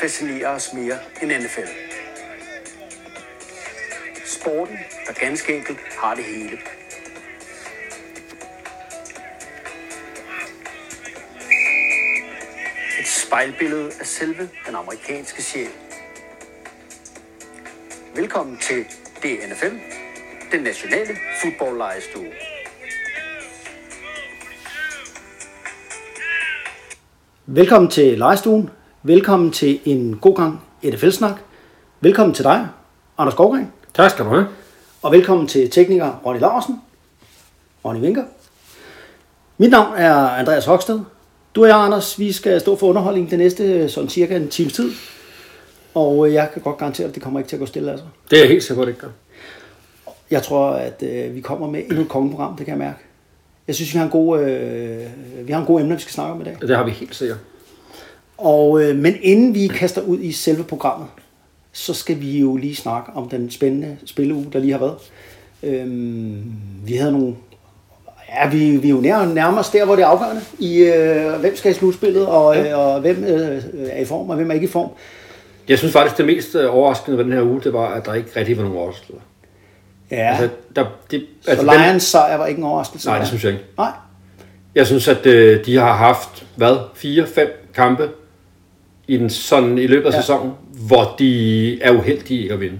fascinerer os mere end NFL. Sporten, der ganske enkelt har det hele. Et spejlbillede af selve den amerikanske sjæl. Velkommen til DNFL, den nationale fodboldlejestue. Velkommen til Lejestuen. Velkommen til en god gang NFL-snak. Velkommen til dig, Anders Skovgren. Tak skal du have. Og velkommen til tekniker Ronny Larsen. Ronny Vinker. Mit navn er Andreas Hoksted. Du og jeg, Anders, vi skal stå for underholdning det næste sådan cirka en times tid. Og jeg kan godt garantere, at det kommer ikke til at gå stille, altså. Det er jeg helt sikker på, at det ikke gør. Jeg tror, at øh, vi kommer med endnu et kongeprogram, det kan jeg mærke. Jeg synes, vi har en god, øh, vi har en god emne, vi skal snakke om i dag. Det har vi helt sikkert. Og, øh, men inden vi kaster ud i selve programmet, så skal vi jo lige snakke om den spændende spilleuge, der lige har været. Øhm, vi havde nogle... Ja, vi, vi er jo nær, nærmest der, hvor det er afgørende. I, øh, hvem skal i slutspillet, og, øh, og hvem øh, er i form, og hvem er ikke i form. Jeg synes faktisk, det mest øh, overraskende ved den her uge, det var, at der ikke rigtig var nogen overraskelser. Ja, Altså, der, det, så altså, Lions sejr var ikke en overraskelse. Nej, det synes jeg ikke. Nej, Jeg synes, at øh, de har haft, hvad, fire, fem kampe i, den, sådan, i løbet af Ja. ja. sæsonen, hvor de er uheldige at vinde.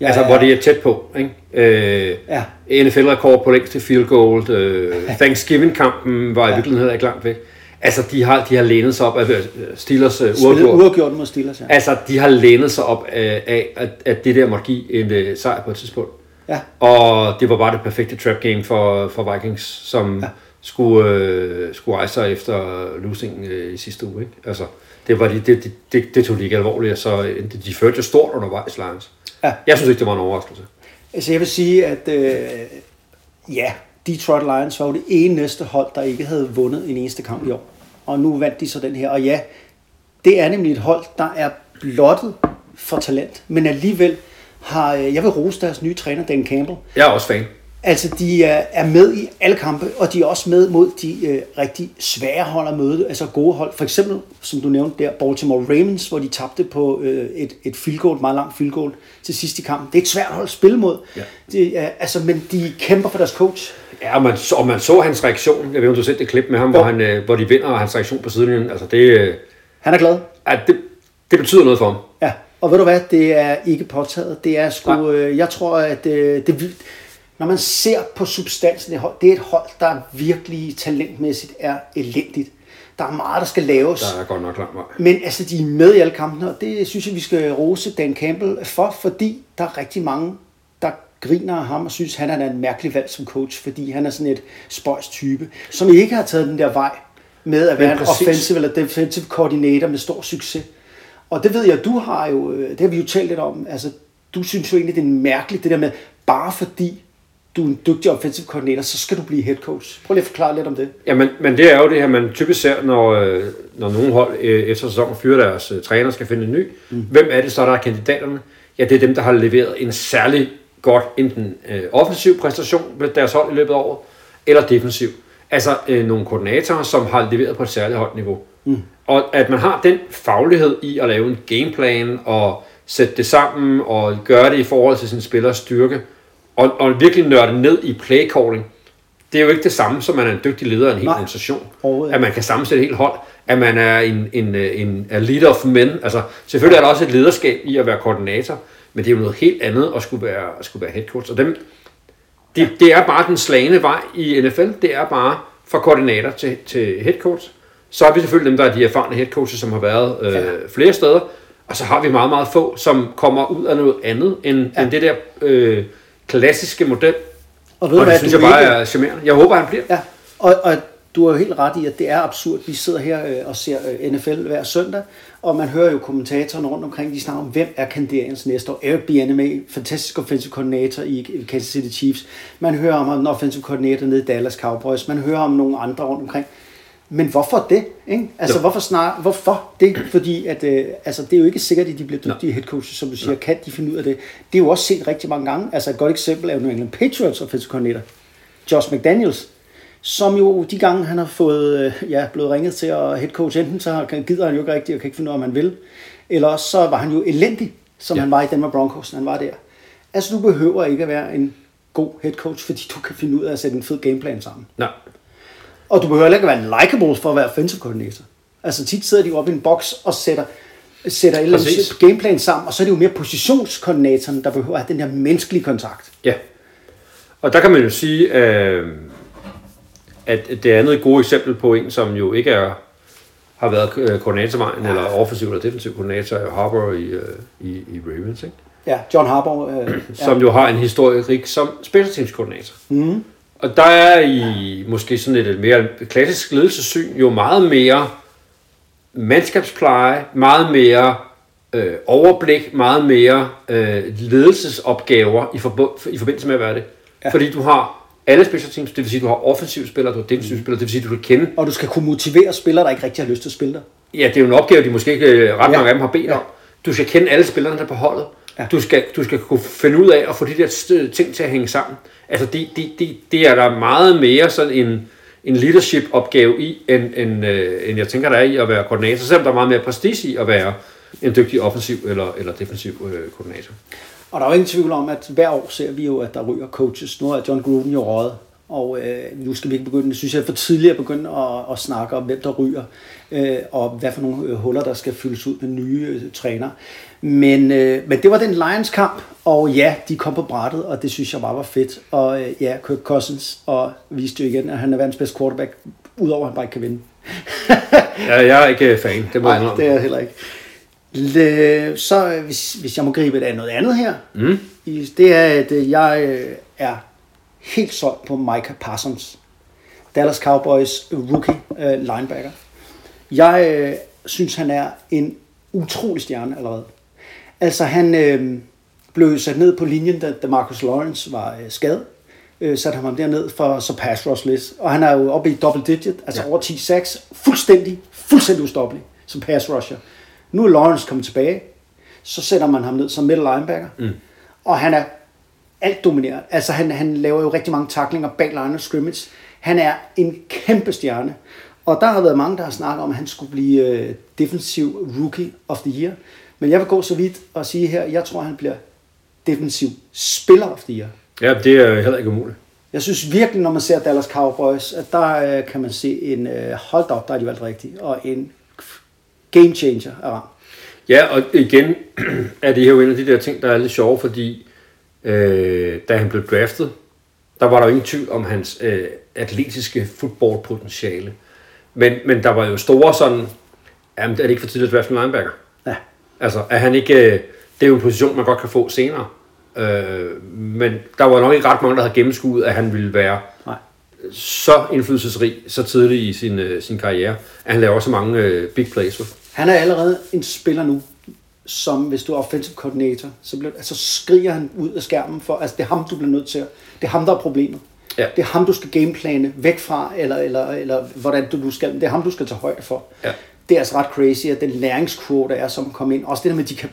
ja, Ja, altså, hvor det er tæt på. Ikke? Øh, Ja. NFL-rekord på længste field goal. Øh, Thanksgiving-kampen var i Ja. virkeligheden ikke langt væk. Altså, de har, de har lænet sig op af øh, Steelers uh, uafgjort. uafgjort mod Steelers, ja. Altså, de har lænet sig op af, af at, at det der måtte give en uh, sejr på et tidspunkt. ja. Og det var bare det perfekte trap game for, for Vikings, som Ja. ja. skulle, øh, skulle rejse sig efter losing øh, i sidste uge. Ikke? Altså, det, var de, det, det, det, det tog de ikke alvorligt, så endte de førte jo stort undervejs, Lions. Ja. Jeg synes ikke, det var en overraskelse. Altså jeg vil sige, at øh, ja, Detroit Lions var jo det eneste hold, der ikke havde vundet en eneste kamp i år. Og nu vandt de så den her. Og ja, det er nemlig et hold, der er blottet for talent, men alligevel har, øh, jeg vil rose deres nye træner, Dan Campbell. Jeg er også fan. Altså, de er, med i alle kampe, og de er også med mod de øh, rigtig svære hold at møde, altså gode hold. For eksempel, som du nævnte der, Baltimore Ravens, hvor de tabte på øh, et, et field goal, et meget langt field goal til sidst i kampen. Det er et svært hold at spille mod. Ja. Det er, altså, men de kæmper for deres coach. Ja, og man, så, og man så hans reaktion. Jeg ved, om du set det klip med ham, hvor, han, øh, hvor de vinder, og hans reaktion på sidelinjen. Altså, det, øh, Han er glad. at det, det betyder noget for ham. Ja, og ved du hvad, det er ikke påtaget. Det er sgu, Nej. øh, jeg tror, at øh, det, når man ser på substansen i hold, det er et hold, der virkelig talentmæssigt er elendigt. Der er meget, der skal laves. Der er godt nok langt vej. Men altså, de er med i alle kampene, og det synes jeg, vi skal rose Dan Campbell for, fordi der er rigtig mange, der griner af ham og synes, han er en mærkelig valg som coach, fordi han er sådan et spøjs type, som ikke har taget den der vej med at være en offensive eller defensive coordinator med stor succes. Og det ved jeg, du har jo, øh, det har vi jo talt lidt om, altså, du synes jo egentlig, det er mærkeligt, det der med, bare fordi du er en dygtig offensive coordinator, så skal du blive head coach. Prøv lige at forklare lidt om det. Ja, men, men det er jo det her, man typisk ser, når, øh, når nogle hold øh, efter sæsonen fyrer deres øh, træner, skal finde en ny. Mm. Hvem er det så, der er kandidaterne? Ja, det er dem, der har leveret en særlig godt enten øh, offensiv præstation med deres hold i løbet af året, eller defensiv. Altså øh, nogle koordinatorer, som har leveret på et særligt højt niveau. Mm. Og at man har den faglighed i at lave en gameplan og sætte det sammen og gøre det i forhold til sin spillers styrke, og, og virkelig nørde ned i playcalling, det er jo ikke det samme, som man er en dygtig leder af en hel Nej. organisation. At man kan sammensætte et helt hold. At man er en, en, øh, en, en leader of men. Altså, selvfølgelig er der også et lederskab i at være koordinator, men det er jo noget helt andet at skulle være, at skulle være head coach. Og dem, det, det er bare den slagende vej i NFL. Det er bare fra koordinator til, til head coach. Så har vi selvfølgelig dem, der er de erfarne head coaches, som har været øh, Ja. flere steder. Og så har vi meget, meget få, som kommer ud af noget andet end, ja. end det der øh, klassiske model. Og ved Og det hvad, synes jeg bare ikke- er charmerende. Jeg håber, han bliver. Ja, og, og du har jo helt ret i, at det er absurd. Vi sidder her øh, og ser øh, NFL hver søndag, og man hører jo kommentatorerne rundt omkring, de snakker om, hvem er kandidatens næste år. Eric Bieniemy, fantastisk offensive coordinator i Kansas City Chiefs. Man hører om en offensive coordinator nede i Dallas Cowboys. Man hører om nogle andre rundt omkring. Men hvorfor det? Ikke? Altså, Jo. hvorfor, snar, hvorfor det? Fordi at, øh, altså, det er jo ikke sikkert, at de bliver dygtige head coaches, som du siger. Kan de finde ud af det? Det er jo også set rigtig mange gange. Altså, et godt eksempel er jo New England Patriots offensive coordinator. Josh McDaniels, som jo de gange, han har fået, øh, ja, blevet ringet til at head coach, enten så har- gider han jo ikke rigtigt og kan ikke finde ud af, om han vil, eller også så var han jo elendig, som Ja. han var i Denver Broncos, han var der. Altså, du behøver ikke at være en god head coach, fordi du kan finde ud af at sætte en fed gameplan sammen. Nej. Og du behøver heller ikke være likable for at være offensive coordinator. Altså tit sidder de jo oppe i en boks og sætter, sætter et eller andet gameplan sammen, og så er det jo mere positionskoordinatoren, der behøver at have den her menneskelige kontakt. Ja. Og der kan man jo sige, øh, at det andet gode eksempel på en, som jo ikke er, har været øh, koordinatorvejen, eller offensiv eller defensiv koordinator, er Harbour i, øh, i, i Ravens, ikke? Ja, John Harbaugh. Øh, som jo har en historik som special teams koordinator. Mm. Og der er i måske sådan et, et mere klassisk ledelsessyn jo meget mere mandskabspleje, meget mere øh, overblik, meget mere øh, ledelsesopgaver i, forbu- i forbindelse med at være det. Ja. Ja. Fordi du har alle special teams, det vil sige, du har offensive spillere, du har defensive mm. spillere, det vil sige, du kan kende. og du skal kunne motivere spillere, der ikke rigtig har lyst til at spille dig. Ja, det er jo en opgave, de måske ikke øh, ret Ja. mange af dem har bedt Ja. om. Du skal kende alle spillerne, der er på holdet. Ja. Du, skal, du skal kunne finde ud af at få de der ting til at hænge sammen. Altså, det, det, det, det er der meget mere sådan en, en leadership-opgave i, end, end, øh, end jeg tænker, der er i at være koordinator. Selvom der er meget mere prestige i at være en dygtig offensiv eller, eller defensiv øh, koordinator. Og der er jo ingen tvivl om, at hver år ser vi jo, at der ryger coaches. Nu er John Gruden jo røget, og øh, nu skal vi ikke begynde, synes jeg er for tidligt at begynde at, at snakke om, hvem der ryger, øh, og hvad for nogle øh, huller, der skal fyldes ud med nye øh, træner. Men, øh, men det var den Lions kamp, og ja, de kom på brættet, og det synes jeg bare var fedt. Og øh, ja, Kirk Cousins, og viste jo igen, at han er verdens bedste quarterback, udover at han bare ikke kan vinde. Ja, jeg er ikke øh, fan, det må Nej, det er jeg heller ikke. Le, så øh, hvis, hvis jeg må gribe et af noget andet her, mm. det er, at øh, jeg øh, er helt solgt på Micah Parsons. Dallas Cowboys rookie øh, linebacker. Jeg øh, synes, han er en utrolig stjerne allerede. Altså, han øh, blev sat ned på linjen, da, da Marcus Lawrence var øh, skadet. Øh, satte han ham derned for så pass rush list. Og han er jo oppe i double digit, altså Ja. over 10 sacks. Fuldstændig, fuldstændig ustoppelig som pass rusher. Nu er Lawrence kommet tilbage. Så sætter man ham ned som middle linebacker. Mm. Og han er alt dominerende. Altså han, han laver jo rigtig mange taklinger bag line of scrimmage. Han er en kæmpe stjerne. Og der har været mange, der har snakket om, at han skulle blive øh, defensiv rookie of the year. Men jeg vil gå så vidt og sige her, jeg tror, han bliver defensiv spiller of the year. Ja, det er heller ikke umuligt. Jeg synes virkelig, når man ser Dallas Cowboys, at der øh, kan man se en øh, hold op, der er de valgt rigtigt, og en game changer af rang. Ja, og igen er det jo en af de der ting, der er lidt sjove, fordi øh, da han blev draftet, der var der jo ingen tvivl om hans øh, atletiske fodboldpotentiale. Men, men der var jo store sådan, jamen er det ikke for tidligt at drafte en linebacker? Altså, er han ikke, øh, det er jo en position, man godt kan få senere. Øh, men der var nok ikke ret mange, der havde gennemskuet, at han ville være Nej. så indflydelsesrig, så tidligt i sin, øh, sin karriere, at han laver så mange øh, big plays. Han er allerede en spiller nu, som hvis du er offensive coordinator, så, bliver, altså, skriger han ud af skærmen for, altså det er ham, du bliver nødt til at, det er ham, der er problemet. Ja. Det er ham, du skal gameplane væk fra, eller, eller, eller hvordan du, du skal, det er ham, du skal tage højde for. Ja. Det er altså ret crazy, at den læringskurve, der er, som kommer ind, også det der med, at de kan,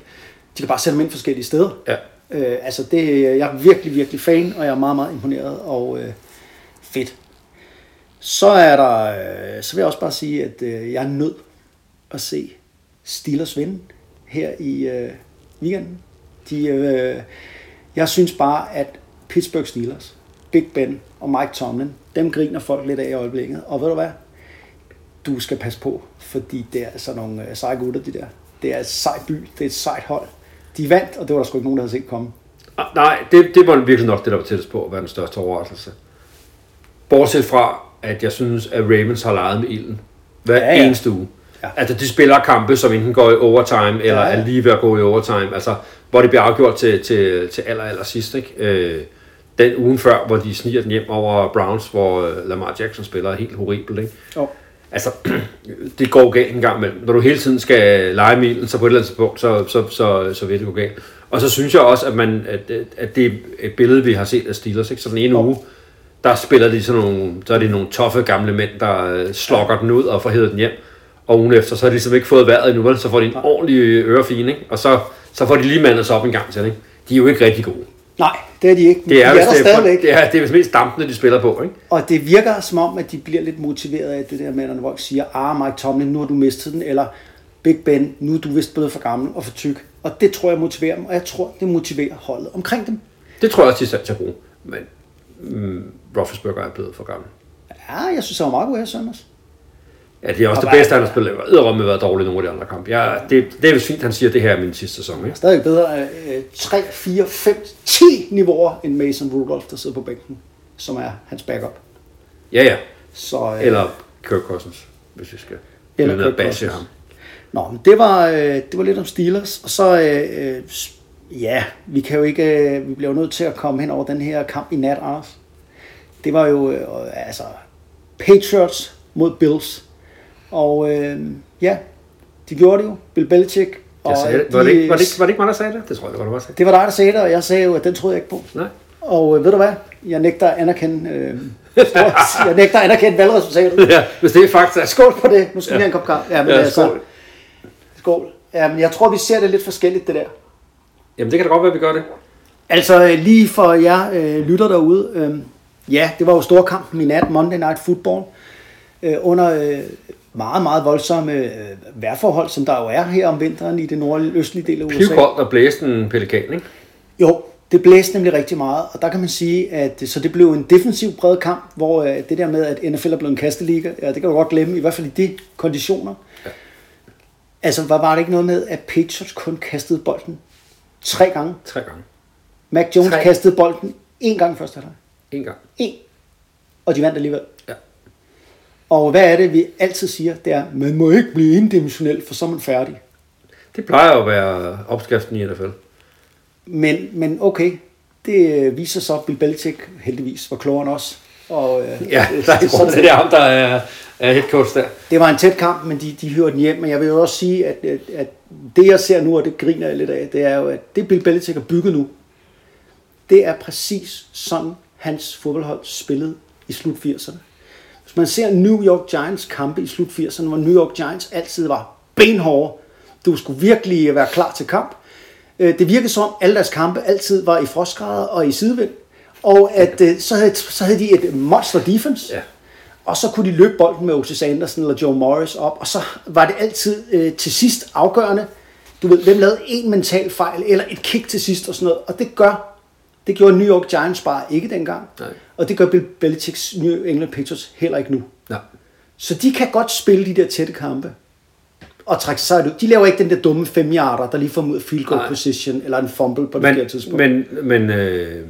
de kan bare sætte dem ind forskellige steder. Ja. Øh, altså det, jeg er virkelig, virkelig fan, og jeg er meget, meget imponeret, og øh, fedt. Så er der, øh, så vil jeg også bare sige, at øh, jeg er nødt at se Steelers vinde her i øh, weekenden. De, øh, jeg synes bare, at Pittsburgh Steelers, Big Ben og Mike Tomlin, dem griner folk lidt af i øjeblikket. Og ved du hvad? Du skal passe på, fordi det er altså nogle øh, seje gutter, de der. Det er et sejt by, det er et sejt hold. De vandt, og det var der sgu ikke nogen, der havde set komme. Ah, Nej, det, det var virkelig nok det, der var tættest på at være den største overraskelse. Bortset fra, at jeg synes, at Ravens har leget med ilden hver ja, Ja, eneste uge. Ja. Altså, de spiller kampe, som enten går i overtime, eller Ja, ja. er lige ved at gå i overtime. Altså, hvor det bliver afgjort til, til, til aller, aller sidst. Ikke? Øh, den ugen før, hvor de sniger den hjem over Browns, hvor øh, Lamar Jackson spiller helt horribelt. Ikke? Jo. Altså, det går galt en gang imellem. Når du hele tiden skal lege med ilden, så på et eller andet tidspunkt, så, så, så, så vil det gå galt. Og så synes jeg også, at, man, at, at det er et billede, vi har set af Steelers. Ikke? Så den ene Jo. uge, der spiller de sådan nogle, så er det nogle toffe gamle mænd, der øh, slokker den ud og får hævet den hjem. Og ugen efter, så har de ligesom ikke fået vejret endnu, vel? så får de en ordentlig ørefine, ikke? og så, så får de lige mandet sig op en gang til. Ikke? De er jo ikke rigtig gode. Nej, det er de ikke. Det er, de er der det, er, stadigvæk. det er, det er mest dampende, de spiller på. Ikke? Og det virker som om, at de bliver lidt motiveret af det der med, når folk siger, ah, Mike Tomlin, nu har du mistet den, eller Big Ben, nu er du vist blevet for gammel og for tyk. Og det tror jeg motiverer dem, og jeg tror, det motiverer holdet omkring dem. Det tror jeg også, de er til at bruge. Men mm, Roethlisberger er blevet for gammel. Ja, jeg synes, han var meget god her i søndags. Ja, det er også Og det bedste, han har spillet. Jeg har med været dårlig i nogle af de andre kampe. Jeg, det, det er vist fint, han siger, at det her er min sidste sæson. Ikke? Stadig bedre øh, 3, 4, 5, 10 niveauer end Mason Rudolph, der sidder på bænken, som er hans backup. Ja, ja. Så, øh, Eller Kirk Cousins, hvis vi skal Eller Kirk Cousins. ham. Nå, men det var, øh, det var lidt om Steelers, og så, øh, øh, ja, vi kan jo ikke, øh, vi bliver jo nødt til at komme hen over den her kamp i nat, Anders. Det var jo, øh, altså, Patriots mod Bills, og øh, ja, de gjorde det jo, Bill Belichick. Og Jeg sagde, det. var, det ikke, var, det ikke, var det ikke mig, der sagde det? Det tror jeg, det var, du var det var dig, der sagde det, og jeg sagde jo, at den troede jeg ikke på. Nej. Og øh, ved du hvad? Jeg nægter at anerkende, øh, jeg nægter at anerkende valgresultatet. Ja, hvis det er fakta. Skål på det. Nu skal vi Ja. have en kop kaffe. Ja, men Ja, altså, skål. skål. Ja, men jeg tror, vi ser det lidt forskelligt, det der. Jamen, det kan da godt være, vi gør det. Altså, øh, lige for jer øh, lytter derude. Øh, ja, det var jo storkampen i nat, Monday Night Football. Øh, under øh, meget, meget voldsomme øh, vejrforhold, som der jo er her om vinteren i det nordlige østlige del af USA. Pivkoldt og blæste en pelikan, ikke? Jo, det blæste nemlig rigtig meget, og der kan man sige, at så det blev en defensiv bred kamp, hvor øh, det der med, at NFL er blevet en kasteliga, ja, det kan du godt glemme, i hvert fald i de konditioner. Ja. Altså, var, var det ikke noget med, at Patriots kun kastede bolden tre gange? Tre gange. Mac Jones Tre. kastede bolden én gang første halvleg. En gang. En. Og de vandt alligevel. Og hvad er det, vi altid siger? Det er, man må ikke blive indimensionel, for så er man færdig. Det plejer at være opskriften i NFL. Men, men okay, det øh, viser så, at Bill Belichick heldigvis var klogere end os. Og, øh, Ja, der er sådan det er ham, der er, er head coach der. Det var en tæt kamp, men de, de hører den hjem. Men jeg vil jo også sige, at, at, at det jeg ser nu, og det griner jeg lidt af, det er jo, at det Bill Belichick har bygget nu, det er præcis sådan, hans fodboldhold spillede i slut 80'erne. Man ser New York Giants kampe i slut 80'erne, hvor New York Giants altid var benhårde, du skulle virkelig være klar til kamp. Øh, Det virkede som om, alle deres kampe altid var i frostgrader og i sidevind. Og at øh, så havde, så havde de et monster defense. Ja. Og så kunne de løbe bolden med Otis Anderson eller Joe Morris op, og så var det altid øh, til sidst afgørende. Du ved, hvem lavede en mental fejl, eller et kick til sidst og sådan noget. Og det gør, det gjorde New York Giants bare ikke dengang. Nej. Og det gør Bill Belichicks New England Patriots heller ikke nu. Ja. Så de kan godt spille de der tætte kampe. Og trække sig ud. De laver ikke den der dumme 5 yarder, der lige får ud af field goal Nej. position, eller en fumble på det Men, her tidspunkt. men, men øh,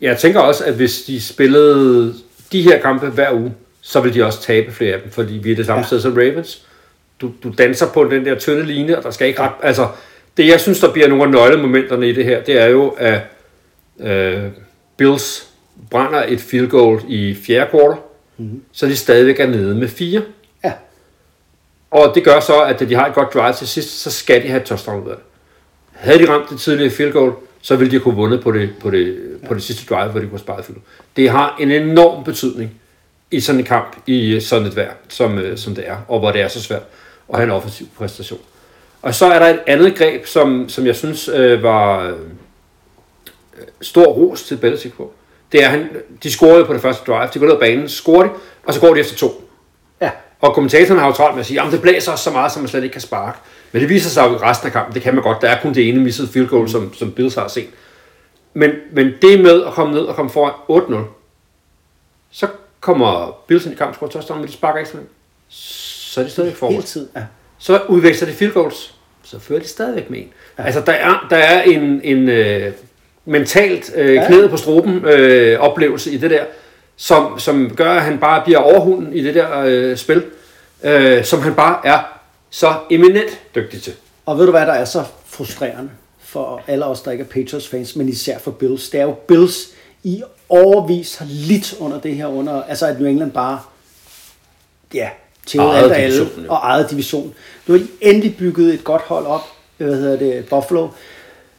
jeg tænker også, at hvis de spillede de her kampe hver uge, så vil de også tabe flere af dem, fordi vi er det samme ja. sted som Ravens. Du, du danser på den der tynde linje, og der skal ikke ret... Altså, det jeg synes, der bliver nogle af nøglemomenterne i det her, det er jo, at øh, Bills brænder et field goal i fjerde kvartal, mm-hmm. så de stadigvæk er nede med fire. ja, Og det gør så, at da de har et godt drive til sidst, så skal de have et touchdown ud af det. Havde de ramt det tidlige field goal, så ville de kunne vundet på det, på det, på det sidste drive, hvor de kunne sparet field. Det har en enorm betydning i sådan en kamp, i sådan et vejr, som, øh, som det er, og hvor det er så svært at have en offensiv præstation. Og så er der et andet greb, som, som jeg synes øh, var øh, stor ros til Belichick på. Det er, han, de scorede på det første drive, de går ned ad banen, scorer de, og så går de efter to. ja. Og kommentatoren har jo travlt med at sige, at det blæser så meget, som man slet ikke kan sparke. Men det viser sig jo i resten af kampen, det kan man godt. Der er kun det ene missede field goal, som, som Bills har set. Men, men det med at komme ned og komme foran 8-0, så kommer Bills ind i kampen, scorer touchdown, men de sparker ikke sådan Så er de stadigvæk Hele foran. tiden, ja. Så udveksler de field goals, så fører de stadigvæk med en. Ja. Altså, der er, der er en, en øh, mentalt øh, Ja. knæet på struben øh, oplevelse i det der, som, som gør, at han bare bliver overhunden i det der øh, spil, øh, som han bare er så eminent dygtig til. Og ved du hvad, der er så frustrerende for alle os, der ikke er Patriots fans, men især for Bills? Det er jo Bills i overvis har lidt under det her, under, altså at New England bare, ja, til Ejede alt og alle, og eget division. Nu har de endelig bygget et godt hold op, hvad hedder det, Buffalo,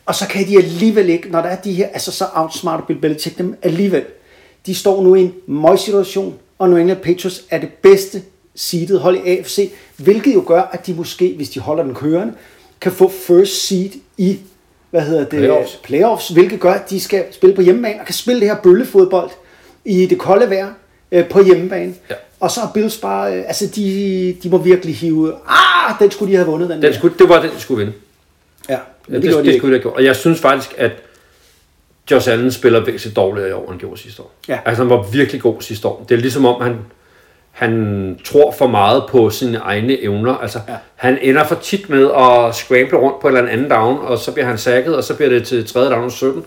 og så kan de alligevel ikke, når der er de her, altså så outsmarter Bill Belichick dem alligevel. De står nu i en møgssituation, og New England Patriots er det bedste seedet hold i AFC, hvilket jo gør, at de måske, hvis de holder den kørende, kan få first seed i hvad hedder det, Playoffs. playoffs, hvilket gør, at de skal spille på hjemmebane og kan spille det her bøllefodbold i det kolde vejr øh, på hjemmebane. Ja. Og så har Bills bare, øh, altså de, de må virkelig hive, ah, den skulle de have vundet, den, Den der. skulle, det var den, de skulle vinde. Ja, men det, det, det, de skulle have gjort. Og jeg synes faktisk, at Josh Allen spiller væsentligt dårligere i år, end han gjorde sidste år. Ja. Altså, han var virkelig god sidste år. Det er ligesom om, han, han tror for meget på sine egne evner. Altså, Ja. han ender for tit med at scramble rundt på et eller andet down, og så bliver han sækket, og så bliver det til tredje down og 17.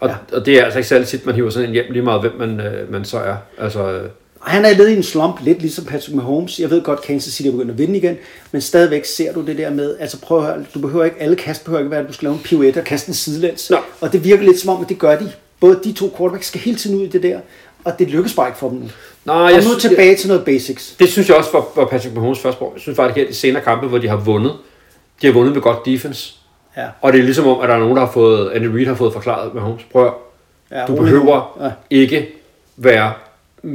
Og, Ja. ja. og det er altså ikke særlig tit, man hiver sådan en hjem lige meget, hvem man, øh, man så er. Altså, øh, Og Han er ledet i en slump, lidt ligesom Patrick Mahomes. Jeg ved godt, Kansas City er begyndt at vinde igen, men stadigvæk ser du det der med, altså prøv at høre, du behøver ikke, alle kast behøver ikke være, at du skal lave en pirouette og kaste en sidelæns. Nå. Og det virker lidt som om, at det gør de. Både de to quarterbacks skal hele tiden ud i det der, og det lykkes bare ikke for dem nu. Nej, og jeg nu synes- tilbage til noget basics. Det synes jeg også var, var Patrick Mahomes første år. Jeg synes faktisk, at de senere kampe, hvor de har vundet, de har vundet med godt defense. Ja. Og det er ligesom om, at der er nogen, der har fået, Andy Reid har fået forklaret Mahomes. Prøv at, Ja, du behøver. Ja. ikke være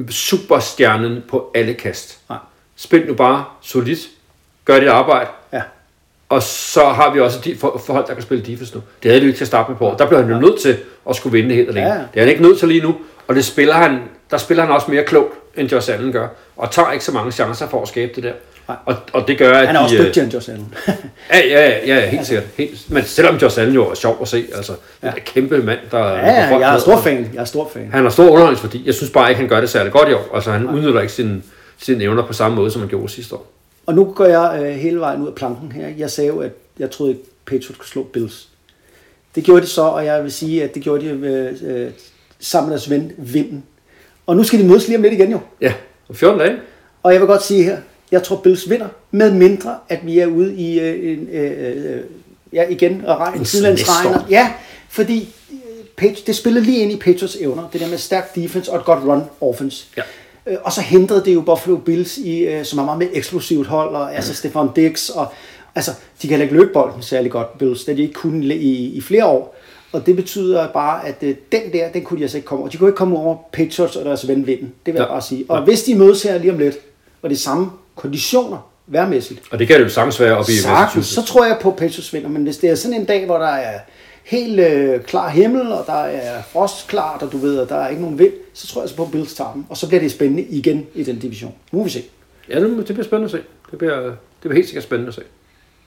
superstjernen på alle kast. Nej. Spil nu bare solidt. Gør dit arbejde. Ja. Og så har vi også de for- forhold, der kan spille defense nu. Det havde de jo ikke til at starte med på. Der blev han jo nødt til at skulle vinde helt alene. Ja. Det er han ikke nødt til lige nu. Og det spiller han, der spiller han også mere klogt, end Josh Allen gør. Og tager ikke så mange chancer for at skabe det der. Og, og det gør, at Han er de, også øh, dygtigere end Josh Allen. Ja, ja, ja, ja helt sikkert. Helt. Men selvom Josh Allen jo er sjov at se, altså, ja. en kæmpe mand, der ja, ja, jeg er stor fan. Jeg er stor fan. Han har stor underholdningsværdi. Jeg synes bare ikke, han gør det særlig godt i år. Altså, han udnytter ikke sine, sine evner på samme måde, som han gjorde sidste år. Og nu går jeg øh, hele vejen ud af planken her. Jeg sagde jo, at jeg troede ikke, Patriots kunne slå Bills. Det gjorde de så, og jeg vil sige, at det gjorde de øh, øh, sammen med deres ven Vinden. Og nu skal de mødes lige om lidt igen jo. Ja, om 14 dage. Og jeg vil godt sige her, jeg tror Bills vinder, med mindre at vi er ude i øh, en, øh, øh, ja igen, og regn, snestorm. Ja, fordi øh, Page, det spiller lige ind i Patriots evner, det der med stærk defense og et godt run offense. Ja. Og så hindrede det jo Buffalo Bills, i, som er meget mere eksplosivt hold, og altså Stefan Dix, og altså, de kan ikke løbe bolden særlig godt, Bills, det de ikke kunnet i, i flere år. Og det betyder bare, at øh, den der, den kunne de altså ikke komme over. De kunne ikke komme over Patriots og deres ven Vinden, det vil jeg Ja. bare sige. Og hvis de mødes her lige om lidt, og det samme konditioner, værmæssigt, Og det kan det jo sagtens være oppe i sagtens, så tror jeg på Patriots vinder. Men hvis det er sådan en dag, hvor der er helt øh, klar himmel, og der er frostklart, og du ved, at der er ikke nogen vind, så tror jeg altså på, at Bills tager dem. Og så bliver det spændende igen i den division. Nu må vi se. Ja, det, bliver spændende at se. Det bliver, det bliver helt sikkert spændende at se.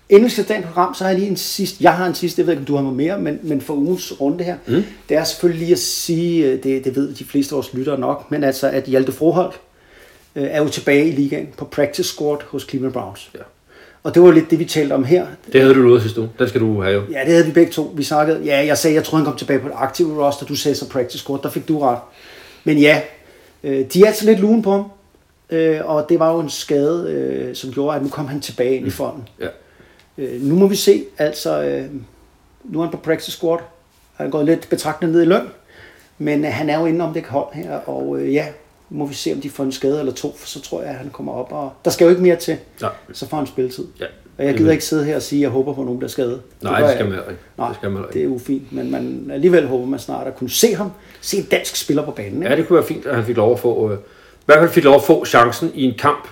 Inden vi skal et program, så har jeg lige en sidste. Jeg har en sidste, jeg ved ikke, om du har noget mere, men, men for ugens runde her, mm. det er selvfølgelig lige at sige, øh, det, det ved de fleste af vores lyttere nok, men altså, at Hjalte Froholt øh, er jo tilbage i ligaen på practice squad hos Cleveland Browns. Ja. Og det var lidt det, vi talte om her. Det havde du lovet sidste uge. Den skal du have jo. Ja, det havde vi begge to. Vi snakkede, ja, jeg sagde, jeg troede, han kom tilbage på et aktivt roster. Du sagde så practice squad, der fik du ret. Men ja, øh, de er altså lidt lune på ham. Øh, og det var jo en skade, øh, som gjorde, at nu kom han tilbage ind i fonden. Ja. Øh, nu må vi se, altså, øh, nu er han på practice squad. Han er gået lidt betragtende ned i løn. Men øh, han er jo inde om det hold her, og øh, ja, må vi se, om de får en skade eller to, for så tror jeg, at han kommer op. Og der skal jo ikke mere til, Nej. så får han spilletid. Ja. Og jeg gider ikke sidde her og sige, at jeg håber på, nogen bliver skadet. Nej, gør det skal man ikke. Nej, Det skal man heller det er ufint, men man alligevel håber man snart at kunne se ham, se en dansk spiller på banen. Ikke? Ja, det kunne være fint, at han fik lov at få, øh, i hvert fald fik lov at få chancen i en kamp,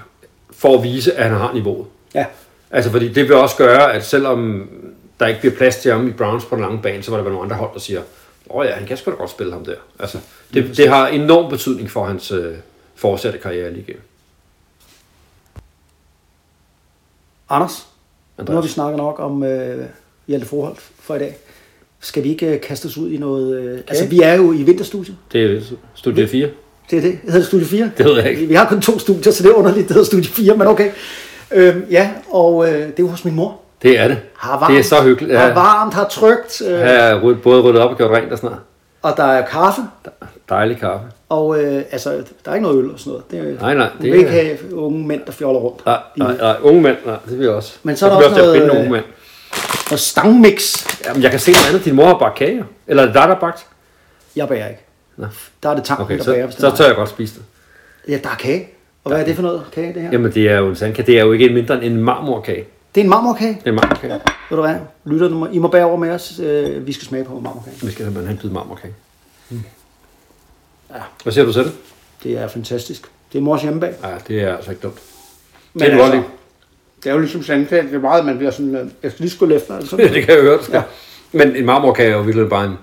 for at vise, at han har niveauet. Ja. Altså, fordi det vil også gøre, at selvom der ikke bliver plads til ham i Browns på den lange bane, så var der vel nogle andre hold, der siger, åh oh ja, han kan sgu da godt spille ham der. Altså, det, det har enorm betydning for hans øh, fortsatte karriere lige igen. Anders, nu har vi Andreas. snakket nok om øh, Hjalte Forhold for i dag. Skal vi ikke øh, kaste os ud i noget... Øh, altså, vi er jo i vinterstudiet. Det er studie 4. Det er det. Hedder det Studie 4? Det ved jeg ikke. Vi har kun to studier, så det er underligt, det hedder Studie 4, men okay. Øhm, ja, og øh, det er jo hos min mor. Det er det. Har varmt, Det er så hyggeligt. Har Ja, varmt, har trygt, øh, ryddet- både ryddet op og gjort rent og sådan noget. og der er kaffe, Dejlig kaffe. og øh, altså, der er ikke noget øl og sådan noget. Det, er- Nej, nej, Hun det vil ikke have unge mænd, der fjoller rundt. Nej, nej, nej, unge mænd, nej, det vil jeg også. Men så er der også noget, finde øh, unge mænd. Og stangmix. Jamen, jeg kan se noget andet. Din mor har bagt kage. jo. Eller er det dig, der har bagt? Jeg bager ikke. Nå. Der er det tanken, Okay, der så, bager. så tør jeg godt spise det. Ja, der er kage. Og hvad er det for noget kage, det her? Jamen, det er jo en sandkage. Det er jo ikke mindre end en marmorkage. Det er en marmorkage. Det er en marmorkage. Ved du hvad? Lytter, I må bære over med os. Øh, vi skal smage på marmorkage. Vi skal simpelthen have en bid marmorkage. Ja. Hvad siger du til det? Det er fantastisk. Det er mors hjemmebag. Ja, det er altså ikke dumt. Men Det er altså, det er jo ligesom sandkage. Det er meget, man bliver sådan... øh, Jeg skal lige skulle efter. Altså. det kan jeg høre. Ja. Men en marmorkage er jo virkelig bare en...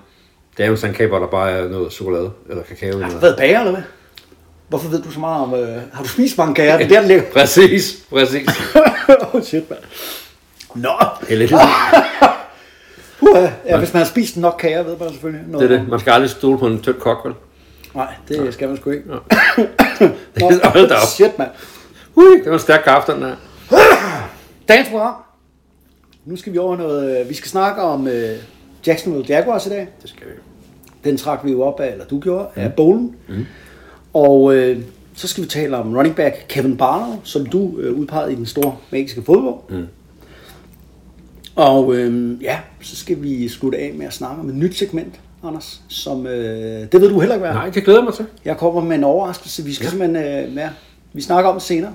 Det er jo en sandkage, hvor der bare er noget chokolade eller kakao. Har Eller du været bager, eller hvad? Hvorfor ved du så meget om... Øh, har du spist mange kager? Det er der, den ligger. Præcis, præcis. oh, shit, mand. Nå. Heldigt. Uh, ja, hvis man har spist nok kager, ved man selvfølgelig Det noget er om- det. Man skal aldrig stole på en tynd kok, vel? Nej, det skal man sgu ikke. Nå, Hold da op. shit, mand. Ui, det var en stærk kaffe, den der. Dagens program. Nu skal vi over noget... øh, Vi skal snakke om øh, Jacksonville Jaguars i dag. Det skal vi. Den trak vi jo op af, eller du gjorde, af bowlen. Mm. Og øh, så skal vi tale om running back Kevin Barlow, som du øh, udpegede i den store magiske fodbold. Mm. Og øh, ja, så skal vi slutte af med at snakke om et nyt segment, Anders, som øh, det ved du heller ikke hvad. Nej, det glæder mig til. Jeg kommer med en overraskelse. Vi skal ja. simpelthen, øh, ja, vi snakker om det senere.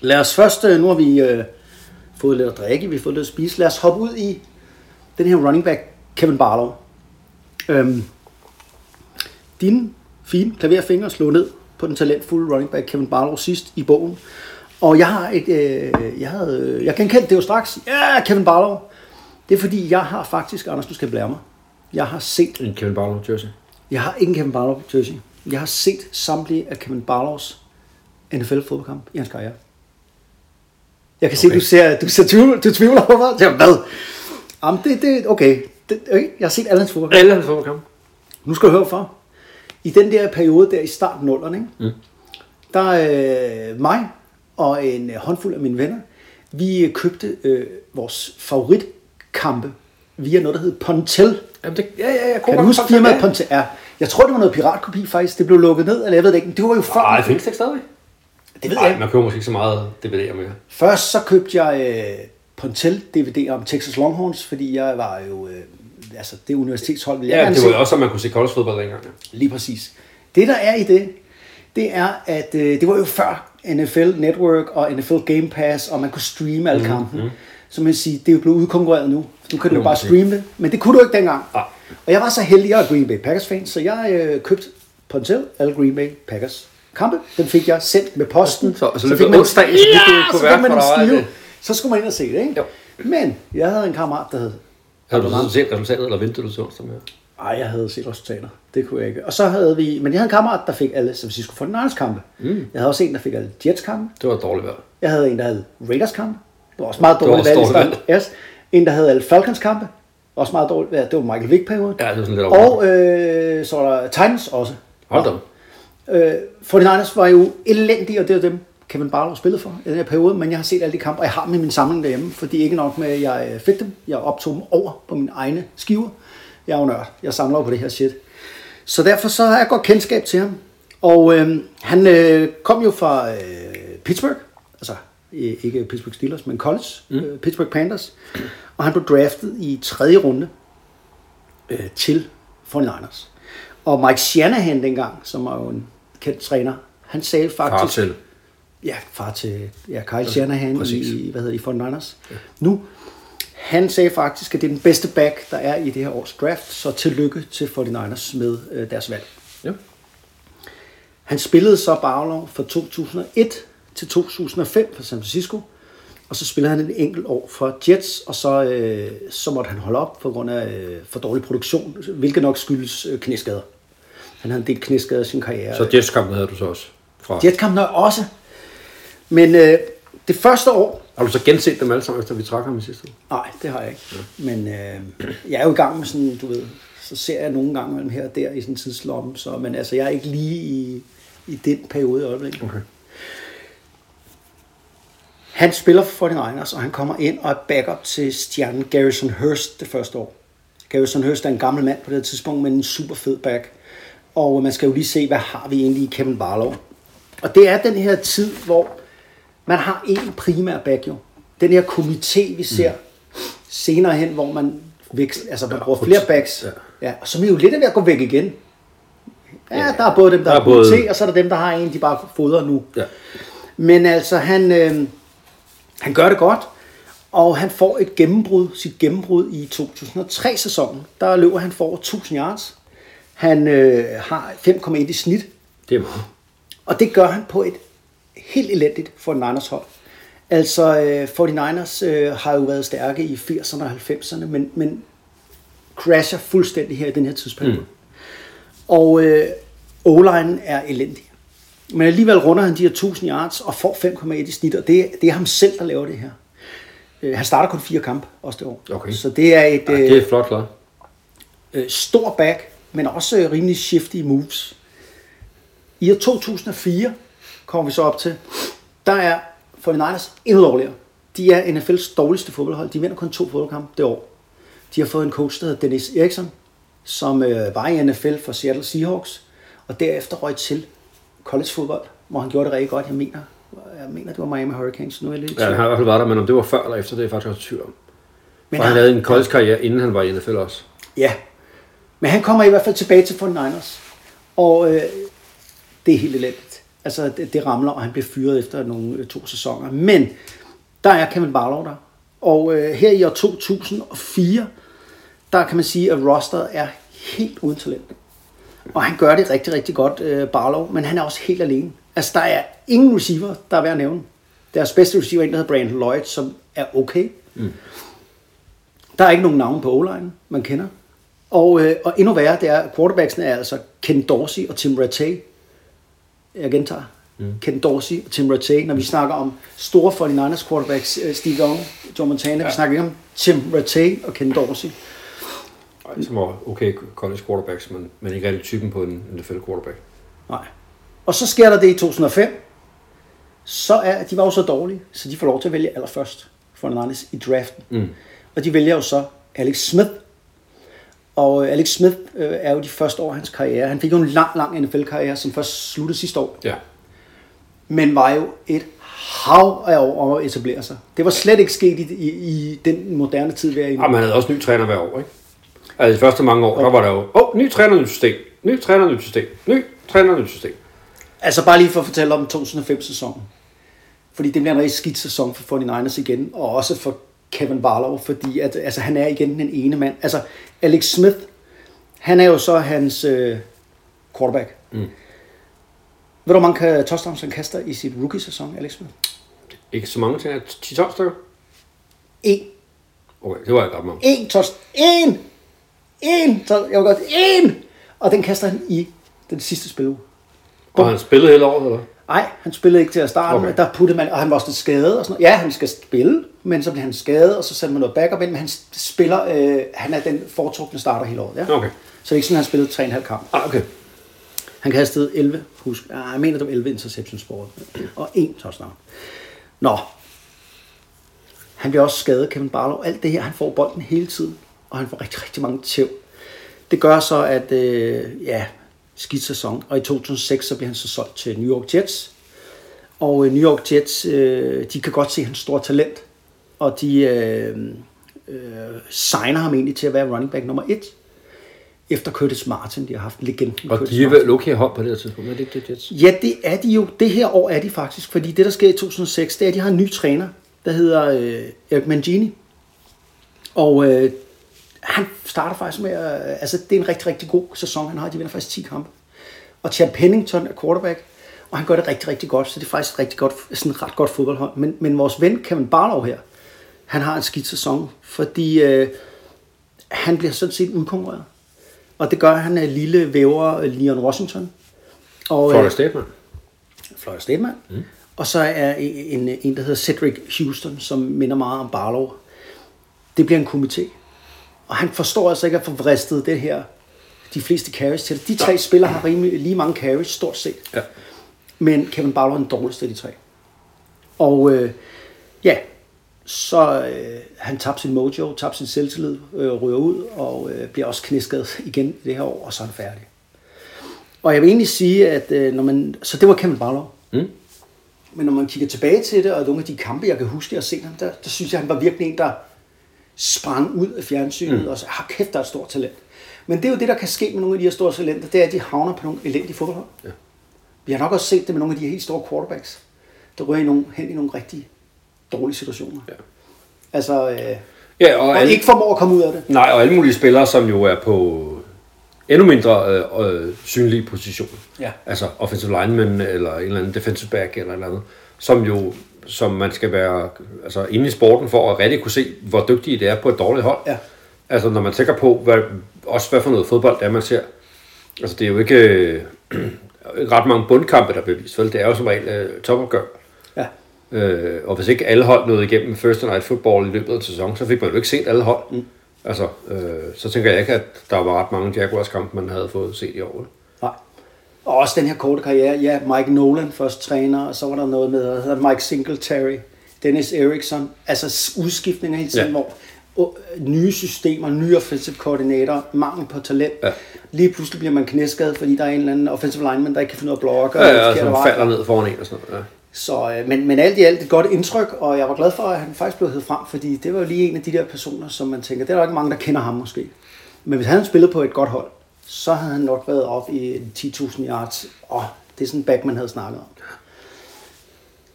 Lad os først, øh, nu har vi øh, fået lidt at drikke, vi har fået lidt at spise. Lad os hoppe ud i den her running back, Kevin Barlow. Øhm, dine fine klaverfingre slog ned på den talentfulde running back Kevin Barlow sidst i bogen. Og jeg har et, øh, jeg, havde, øh, jeg genkendte det jo straks. Ja, Kevin Barlow. Det er fordi, jeg har faktisk, Anders, du skal blære mig. Jeg har set En Kevin Barlow jersey. jeg har ikke en Kevin Barlow jersey. Jeg har set samtlige af Kevin Barlows NFL fodboldkamp i hans karriere. Jeg kan okay. se, du ser, du ser tvivl, du tvivler på mig. Jeg, hvad? Jamen, det, det, okay. Det, okay. Jeg har set alle hans fodboldkampe. Alle hans fodboldkampe. Nu skal du høre for. I den der periode der i starten af 0'erne, ikke? Mm. der øh, mig og en øh, håndfuld af mine venner, vi øh, købte øh, vores favoritkampe via noget, der hed Pontel. Jamen, det, ja, ja, jeg Kan du huske firmaet Pontel? Ja. Jeg tror, det var noget piratkopi faktisk. Det blev lukket ned, eller jeg ved det ikke. Det var jo før. Nej, findes det ikke stadigvæk? det ved jeg Nej, ikke. man køber måske ikke så meget DVD'er mere. Først så købte jeg øh, Pontel DVD om Texas Longhorns, fordi jeg var jo... Øh, altså, det universitetshold ville jeg Ja, gerne det var se. også, at man kunne se college-fodbold dengang. Ja. Lige præcis. Det, der er i det, det er, at øh, det var jo før NFL Network og NFL Game Pass, og man kunne streame alle kampene. Mm, Så man siger, det er jo blevet udkonkurreret nu. Nu kan du jo bare man streame det. Men det kunne du ikke dengang. Nej. Og jeg var så heldig, jeg er Green Bay Packers fan, så jeg øh, købte Pontel, alle Green Bay Packers kampe. Den fik jeg sendt med posten. Så- så onsdag, så fik du ja, et så fik man en det- Så skulle man ind og se det, ikke? Jo. Men jeg havde en kammerat, der hed Har du så set resultatet, eller ventede du til onsdag med? ej, jeg havde set resultater. Det kunne jeg ikke. Og så havde vi... Men jeg havde en kammerat, der fik alle San Francisco 49ers kampe. Mm. Jeg havde også en, der fik alle Jets kampe. Det var dårligt vejr. Jeg havde en, der havde Raiders kampe. Det var også meget Det var dårligt også i dårligt starten. Yes. En, der havde alle Falcons kampe. Også meget dårligt valg. Det var Michael Vick-perioden. Ja, det var sådan lidt. Og øh, så var der Titans også. Hold da. Øh, 49ers var jo elendige, og det er dem, Kevin Barlow spillede for i den her periode, men jeg har set alle de kampe, og jeg har dem i min samling derhjemme, fordi ikke nok med, at jeg øh, fik dem, jeg optog dem over på mine egne skiver. Jeg er jo nørd, jeg samler jo på det her shit. Så derfor så har jeg godt kendskab til ham. Og øh, han øh, kom jo fra øh, Pittsburgh, altså øh, ikke Pittsburgh Steelers, men college, mm. øh, Pittsburgh Panthers, og han blev draftet i tredje runde øh, til 49ers. Og Mike Shanahan dengang, som var jo en kendt træner, han sagde Far faktisk... til. Ja, far til ja, Kyle Shanahan præcis. i, hvad hedder det, 49ers. Ja. Nu, han sagde faktisk, at det er den bedste back, der er i det her års draft, så tillykke til 49ers med øh, deres valg. Ja. Han spillede så Barlow fra 2001 til 2005 for San Francisco, og så spillede han en enkelt år for Jets, og så, øh, så måtte han holde op på grund af øh, for dårlig produktion, hvilket nok skyldes øh, knæskader. Han havde en del knæskader i sin karriere. Så Jets-kampen havde du så også fra. Jetskampen også. Men øh, det første år, Har du så genset dem alle sammen, efter vi trak ham i sidste uge? nej, det har jeg ikke. Men øh, jeg er jo i gang med sådan, du ved, så ser jeg nogle gange mellem her og der i sådan en tidslomme, så, men altså, jeg er ikke lige i, i den periode i øjeblikket. Okay. Han spiller for 49ers, og han kommer ind og er backup til stjernen Garrison Hurst det første år. Garrison Hurst er en gammel mand på det tidspunkt, men en super fed back. Og man skal jo lige se, hvad har vi egentlig i Kevin Barlow. Og det er den her tid, hvor man har en primær back jo. Den her komité, vi ser mm. senere hen, hvor man veksler, altså man Ja, bruger flere backs. ja. Ja. og som er jo lidt ved at gå væk igen. Ja, Ja, der er både dem, der, der er er komité, både- og så er der dem, der har en, de bare fodrer nu. Ja. Men altså, han, øh, han gør det godt, og han får et gennembrud, sit gennembrud i 2003-sæsonen. Der løber han for over 1000 yards. Han øh, har 5,1 i snit, Det er meget. og det gør han på et helt elendigt for Niners hold. Altså, øh, 49ers øh, har jo været stærke i 80'erne og 90'erne, men, men crasher fuldstændig her i den her tidsperiode. Mm. Og øh, O-line er elendig. Men alligevel runder han de her 1000 yards og får 5,1 i snit, og det, det er ham selv, der laver det her. Øh, Han starter kun fire kampe også det år. Okay. Så det er et Ja, det er flot klart. øh, stor back, men også øh, rimelig shifty moves. I år 2004 kommer vi så op til, der er 49ers endnu dårligere. De er NFL's dårligste fodboldhold. De vinder kun to fodboldkampe det år. De har fået en coach, der hedder Dennis Eriksson, som øh, var i NFL for Seattle Seahawks, og derefter røg til collegefodbold, hvor han gjorde det rigtig godt. Jeg mener, jeg mener det var Miami Hurricanes. Nu er jeg lidt Ja, han har i hvert fald været der, men om det var før eller efter, det er jeg faktisk også tvivl om. Men Og han havde en college-karriere, inden han var i NFL også. Ja, men han kommer i hvert fald tilbage til 49ers, og øh, det er helt elendigt. Altså, det, det ramler, og han bliver fyret efter nogle øh, to sæsoner. Men der er Kevin Barlow der, og øh, her i år 2004, der kan man sige, at rosteret er helt uden talent. Og han gør det rigtig, rigtig godt, øh, Barlow, men han er også helt alene. Altså, der er ingen receiver, der er værd at nævne. Deres bedste receiver er en, der hedder Brandon Lloyd, som er okay. Der er ikke nogen navn på o man kender. Og, øh, og endnu værre, det er, at quarterbacksene er altså Ken Dorsey og Tim Rattay. Jeg gentager. Mm. Ken Dorsey og Tim Rattay. Når vi snakker om store 49ers quarterbacks, øh, Steve Young, Joe Montana, ja. vi snakker ikke om Tim Rattay og Ken Dorsey. Ej, Som var okay college quarterbacks, men, men ikke rigtig typen på en NFL quarterback. Nej. Og så sker der det i 2005. Så er, de var jo så dårlige, så de får lov til at vælge allerførst for Niners i draften. Mm. Og de vælger jo så Alex Smith. Og øh, Alex Smith øh, er jo de første år af hans karriere. Han fik jo en lang, lang NFL-karriere, som først sluttede sidste år. Ja. Men var jo et hav af år om at etablere sig. Det var slet ikke sket i, i, i den moderne tid, vi er i. Og man havde også ny træner hver år, ikke? Altså de første mange år, der var der jo, åh, oh, ny træner, nyt system, ny træner, nyt system, ny træner, nyt system. Altså bare lige for at fortælle om 2005-sæsonen. Fordi det bliver en rigtig skidt sæson for 49ers igen, og også for Kevin Barlow, fordi at, altså, han er igen den ene mand. Altså Alex Smith, han er jo så hans øh, quarterback. Mm. Ved du, hvor mange touchdowns han kaster i sit rookie-sæson, Alex Smith? Ikke så mange til 10-12 stykker? En. Okay, det var jeg godt med. En touch. En! En! Jeg var godt. En! Og den kaster han i den sidste spiluge. Og han spillede hele året, eller? Nej, han spillede ikke til at starte Okay. med. Der puttede man, og han var også lidt skadet og sådan noget. Ja, han skal spille, men så bliver han skadet, og så sætter man noget backup ind, men han spiller, øh, han er den foretrukne starter hele året. Ja? Okay. Så det er ikke sådan, at han spillede 3,5 kamp. Ah, okay. Han kastede 11, husk, ah, jeg mener, det var 11 interceptions på og en touchdown. Nå, han bliver også skadet, Kevin Barlow. Alt det her, han får bolden hele tiden, og han får rigtig, rigtig mange tæv. Det gør så, at øh, ja, skidt sæson. Og i 2006, så bliver han så solgt til New York Jets. Og øh, New York Jets, øh, de kan godt se hans store talent. Og de øh, øh, signer ham egentlig til at være running back nummer et. Efter Curtis Martin, de har haft legenden Og Curtis de er vel okay hold på det her tidspunkt, er det ikke det, Jets? Ja, det er de jo. Det her år er de faktisk, fordi det, der sker i 2006, det er, at de har en ny træner, der hedder øh, Eric Mangini. Og øh, han starter faktisk med, at, altså det er en rigtig, rigtig god sæson, han har. De vinder faktisk 10 kampe. Og Chad Pennington er quarterback, og han gør det rigtig, rigtig godt, så det er faktisk et rigtig godt, sådan et ret godt fodboldhold. Men, men vores ven Kevin Barlow her, han har en skidt sæson, fordi øh, han bliver sådan set udkonkurreret. Og det gør han af lille væver Leon Washington. Og, Florida State, man. Florida State man. Mm. Og så er en, en, der hedder Cedric Houston, som minder meget om Barlow. Det bliver en komité. Og han forstår altså ikke at få vristet det her, de fleste carries til. De tre spillere har rimelig lige mange carries, stort set. Ja. Men Kevin Barlow er den dårligste af de tre. Og øh, ja, så øh, han tabte sin mojo, tabte sin selvtillid, øh, ryger ud og øh, bliver også knæsket igen det her år, og så er han færdig. Og jeg vil egentlig sige, at øh, når man... Så det var Kevin Barlow. Mm. Men når man kigger tilbage til det, og nogle af de kampe, jeg kan huske, jeg har set ham, der, der synes jeg, han var virkelig en, der sprang ud af fjernsynet, mm. og så, har kæft, der er et stort talent. Men det er jo det, der kan ske med nogle af de her store talenter, det er, at de havner på nogle elendige fodboldhold. Ja. Vi har nok også set det med nogle af de helt store quarterbacks, der ryger i nogle, hen i nogle rigtig dårlige situationer. Ja. Altså, øh, Ja, og, og alle, ikke formår at komme ud af det. nej, og alle mulige spillere, som jo er på endnu mindre øh, øh, synlige positioner. Ja. Altså offensive lineman, eller en eller anden defensive back, eller et eller andet. Som jo, som man skal være altså, inde i sporten for at rigtig kunne se, hvor dygtige det er på et dårligt hold. Ja. Altså når man tænker på, hvad, også hvad for noget fodbold det er, man ser. Altså det er jo ikke... Øh, ret mange bundkampe, der blev vist. Vel? Det er jo som regel øh, topopgør. Ja. Øh, og hvis ikke alle hold nåede igennem First Night Football i løbet af en sæson, så fik man jo ikke set alle hold. Mm. Altså, øh, så tænker jeg ikke, at der var ret mange Jaguars-kampe, man havde fået set i år. Nej. Og også den her korte karriere. Ja, Mike Nolan først træner, og så var der noget med, der hedder Mike Singletary, Dennis Erickson. Altså udskiftninger hele tiden, ja. hvor og nye systemer, nye offensive koordinator, mangel på talent. Ja. Lige pludselig bliver man knæskadet, fordi der er en eller anden offensive lineman, der ikke kan finde ud af at blokke. Ja, ja, og som falder ned foran en og sådan noget. Ja. Så, øh, men, men alt i alt et godt indtryk, og jeg var glad for, at han faktisk blev hævet frem, fordi det var jo lige en af de der personer, som man tænker, det er der ikke mange, der kender ham måske. Men hvis han spillet på et godt hold, så havde han nok været op i 10.000 yards. Og det er sådan en back, man havde snakket om.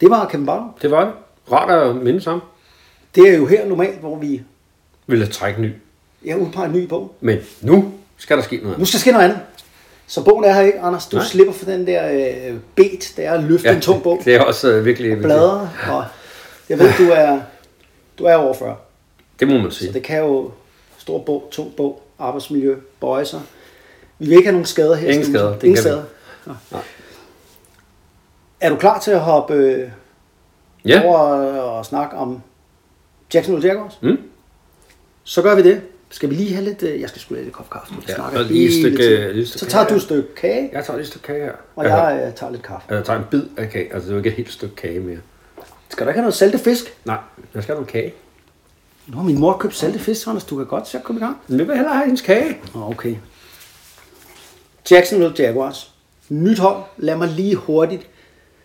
Det var Kevin Barlow. Det var det. Rart at minde sammen. Det er jo her normalt, hvor vi Ville trække ny. ja, udpeger en ny bog. Men nu skal der ske noget. Nu skal der ske noget andet. Så bogen er her ikke, Anders. Du Nej. slipper for den der øh, bet, det er at løfte ja, en tung bog. Det er også øh, virkelig... virkelig- Bladre, og jeg ved, du er, du er over 40. Det må man Så sige. det kan jo stor bog, tung bog, arbejdsmiljø, bøjelser. Vi vil ikke have nogen skader her. Ingen skader, det Ingen vi. skader. Nej. Er du klar til at hoppe øh, Ja. over og snakke om Jacksonville Jaguars? Mm. Så gør vi det. Skal vi lige have lidt... Øh, jeg skal have lidt kop kaffe. nu. Vi Ja, snakker og lige et stykke- lige stykke Så tager du et stykke kage, Jeg tager lige et stykke kage her. og jeg øh, tager lidt kaffe. Jeg tager en bid af kage. Altså, det er jo ikke et helt stykke kage mere. Skal du ikke have noget saltet fisk? Nej, jeg skal have noget kage. Nu har min mor købt saltet fisk, Anders. Du kan godt så komme i gang. Men jeg vil hellere have hendes kage. Okay. Jacksonville Jaguars. Nyt hold. Lad mig lige hurtigt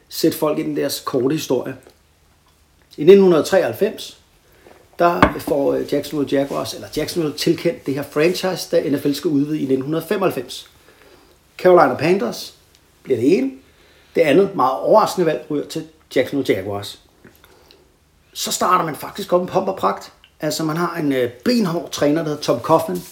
sætte folk i den deres korte historie. I 1993, der får øh, Jacksonville Jaguars, eller Jacksonville tilkendt det her franchise, da NFL skal udvide i 1995. Carolina Panthers bliver det ene. Det andet, meget overraskende valg, ryger til Jacksonville Jaguars. Så starter man faktisk op en pomp og pragt. Altså man har en øh, benhård træner, der hedder Tom Coughlin,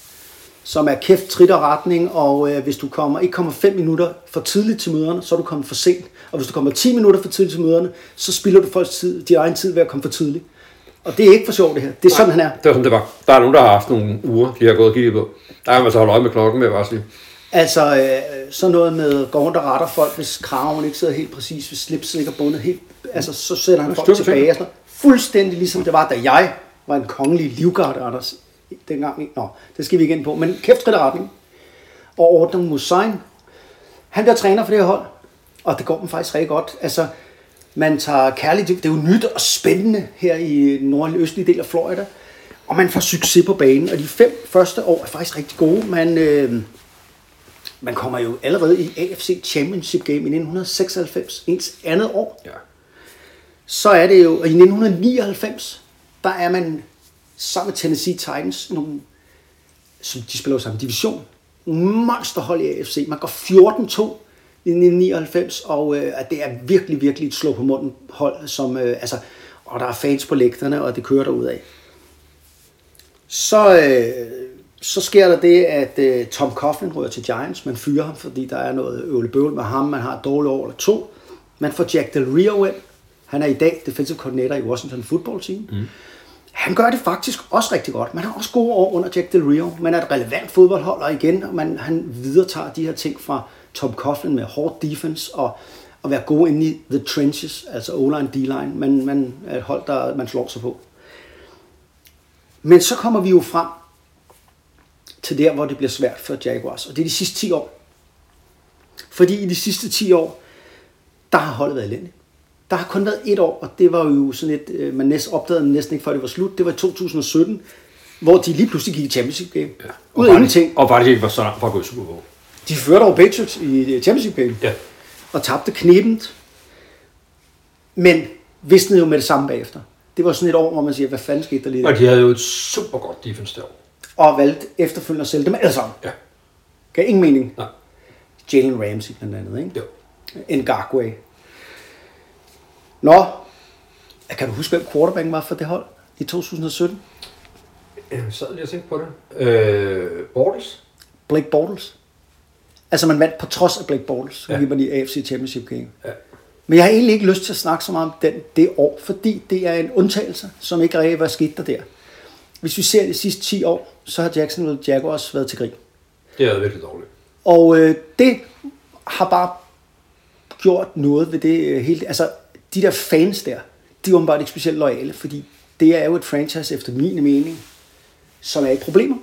som er kæft, trit og retning, og øh, hvis du kommer, ikke kommer 5 minutter for tidligt til møderne, så er du kommet for sent. Og hvis du kommer 10 minutter for tidligt til møderne, så spilder du folks tid, din egen tid ved at komme for tidligt. Og det er ikke for sjovt det her. Det er sådan, han er. Det var sådan, det var. Der er nogen, der har haft nogle uger, de har gået og kigget på. Der har man så holdt øje med klokken med, bare sige. Altså øh, sådan noget med, går rundt og retter folk, hvis kraven ikke sidder helt præcis, hvis slipset ikke er bundet helt, altså så sætter han folk tilbage. sådan. Fuldstændig ligesom det var, da jeg var en kongelig livgarde, Anders. Dengang? Nå, det skal vi ind på. Men kæft og retning. Og Ordner Musain, han bliver træner for det her hold, og det går dem faktisk rigtig godt. Altså, man tager kærligt, det er jo nyt og spændende her i den nordlige østlige del af Florida, og man får succes på banen, og de fem første år er faktisk rigtig gode. Man, øh, man kommer jo allerede i AFC Championship Game i 1996, ens andet år. Ja. Så er det jo, og i 1999, der er man sammen med Tennessee Titans, nogle, som de spiller jo samme division, monsterhold i AFC. Man går 14-2 i 99, og øh, at det er virkelig, virkelig et slå på munden hold, som, øh, altså, og der er fans på lægterne, og det kører derud af. Så, øh, så sker der det, at øh, Tom Coughlin rører til Giants. Man fyrer ham, fordi der er noget øvlebøvl med ham. Man har et dårligt år eller to. Man får Jack Del Rio ind. Han er i dag defensive coordinator i Washington Football Team. Mm. Han gør det faktisk også rigtig godt. Man har også gode år under Jack Del Rio. Man er et relevant fodboldhold, og igen, man, han videretager de her ting fra Tom Coughlin med hård defense og at være gode inde i the trenches, altså O-line, D-line. Man, man er et hold, der man slår sig på. Men så kommer vi jo frem til der, hvor det bliver svært for Jaguars, og det er de sidste 10 år. Fordi i de sidste 10 år, der har holdet været elendigt. Der har kun været et år, og det var jo sådan et, øh, man næsten opdagede næsten ikke, før det var slut. Det var i 2017, hvor de lige pludselig gik i championship game. Ja. Ud af ingenting. Og faktisk ikke var så langt fra at gå i Super Bowl. De førte over Patriots i øh, championship game. Ja. Og tabte knebent. Men visnede jo med det samme bagefter. Det var sådan et år, hvor man siger, hvad fanden skete der lige der? Og de havde jo et super godt defense derovre. Og valgte efterfølgende at sælge dem alle sammen. Ja. Gav ingen mening. Nej. Jalen Ramsey blandt andet, ikke? Jo. Ngakwe. Nå, kan du huske, hvem quarterbacken var for det hold i 2017? Jeg sad lige og tænkte på det. Øh, Bortles? Blake Bortles. Altså man vandt på trods af Blake Bortles, ja. Man i AFC Championship Game. Ja. Men jeg har egentlig ikke lyst til at snakke så meget om den, det år, fordi det er en undtagelse, som ikke rigtig var sket der der. Hvis vi ser de sidste 10 år, så har Jacksonville Jaguars været til grin. Det er virkelig dårligt. Og øh, det har bare gjort noget ved det øh, hele. Altså, de der fans der, de er åbenbart ikke specielt lojale, fordi det er jo et franchise, efter min mening, som er i problemer.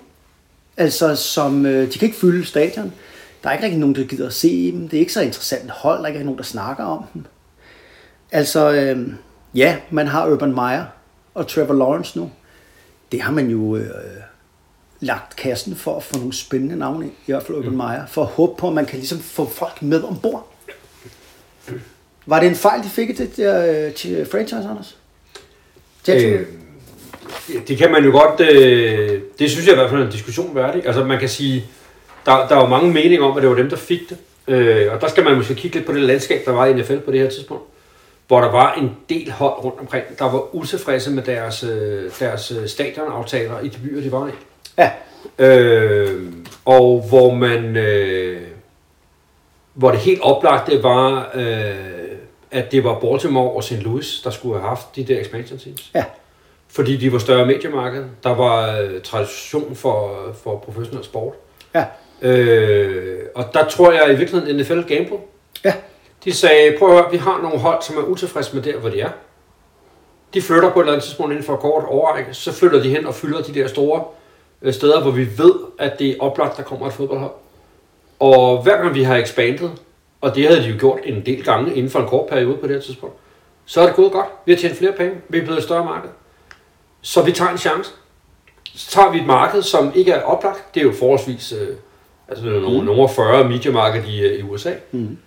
Altså, som, øh, de kan ikke fylde stadion. Der er ikke rigtig nogen, der gider at se dem. Det er ikke så interessant hold. Der er ikke nogen, der snakker om dem. Altså, øh, ja, man har Urban Meyer og Trevor Lawrence nu. Det har man jo øh, lagt kassen for at få nogle spændende navne, i hvert fald Urban Meyer, for at håbe på, at man kan ligesom få folk med ombord. Var det en fejl, de fik det der øh, til franchise, Anders? Øh, det kan man jo godt, øh, det synes jeg i hvert fald er en diskussion værdig. Altså man kan sige, der, der er jo mange meninger om, at det var dem, der fik det. Øh, og der skal man måske kigge lidt på det landskab, der var i NFL på det her tidspunkt. Hvor der var en del hold rundt omkring, der var utilfredse med deres, øh, deres øh, stadionaftaler i de byer, de var i. Ja, Øh, og hvor man, øh, hvor det helt oplagte var, øh, at det var Baltimore og St. Louis, der skulle have haft de der expansion teams. ja. Fordi de var større mediemarked. Der var øh, tradition for, for professionel sport. Ja, Øh, og der tror jeg i virkeligheden NFL gamble. ja, De sagde, prøv at høre, vi har nogle hold, som er utilfredse med der, hvor de er. De flytter på et eller andet tidspunkt inden for et kort overrække, så flytter de hen og fylder de der store øh, steder, hvor vi ved, at det er oplagt, der kommer et fodboldhold. Og hver gang vi har expandet, og det havde de jo gjort en del gange inden for en kort periode på det her tidspunkt, så er det gået godt. Vi har tjent flere penge, vi er blevet et større marked. Så vi tager en chance. Så tager vi et marked, som ikke er oplagt. Det er jo forholdsvis øh, altså, nogle, mm. nogle 40 mediemarked i, øh, i USA. Mm.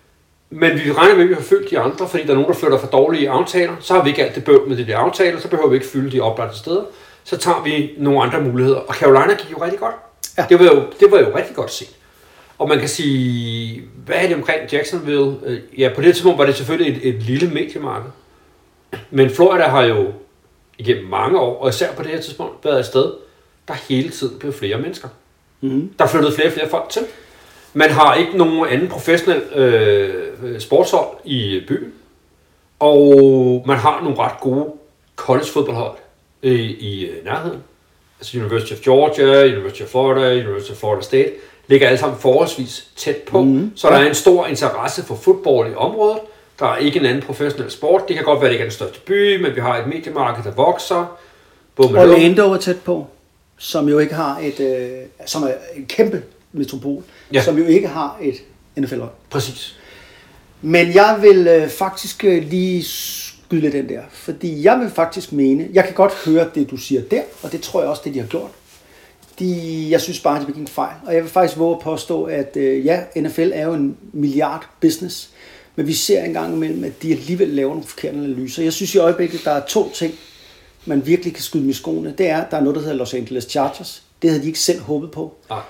Men vi regner med, at vi har følgt de andre, fordi der er nogen, der flytter for dårlige aftaler. Så har vi ikke alt det bøv med de der aftaler, så behøver vi ikke fylde de oplagte steder. Så tager vi nogle andre muligheder. Og Carolina gik jo rigtig godt. Ja. Det, var jo, det var jo rigtig godt set. Og man kan sige, hvad er det omkring Jacksonville? Øh, Ja, på det tidspunkt var det selvfølgelig et, et lille mediemarked. Men Florida har jo igennem mange år, og især på det her tidspunkt, været et sted, der hele tiden blev flere mennesker. mm. Der er flyttet flere og flere folk til. Man har ikke nogen anden professionel øh, sportshold i byen. Og man har nogle ret gode college-fodboldhold øh, i øh, nærheden. Altså University of Georgia, University of Florida, University of Florida State, ligger alle sammen forholdsvis tæt på. Mm. Så der er en stor interesse for fodbold i området. Der er ikke en anden professionel sport. Det kan godt være, at det ikke er den største by, men vi har et mediemarked, der vokser. Orlando er tæt på, som jo ikke har et, øh, som er en kæmpe metropol, ja. Som jo ikke har et NFL-hold. Præcis. Men jeg vil øh, faktisk øh, lige skyde lidt den der, fordi jeg vil faktisk mene, jeg kan godt høre det, du siger der, og det tror jeg også, det de har gjort. De, jeg synes bare, de begik en fejl, og jeg vil faktisk våge at påstå, at øh, ja, NFL er jo en milliard business, men vi ser engang imellem, at de alligevel laver nogle forkerte analyser. Jeg synes i øjeblikket, der er to ting, man virkelig kan skyde i skoene. Det er, der er noget, der hedder Los Angeles Chargers. Det havde de ikke selv håbet på. Nej.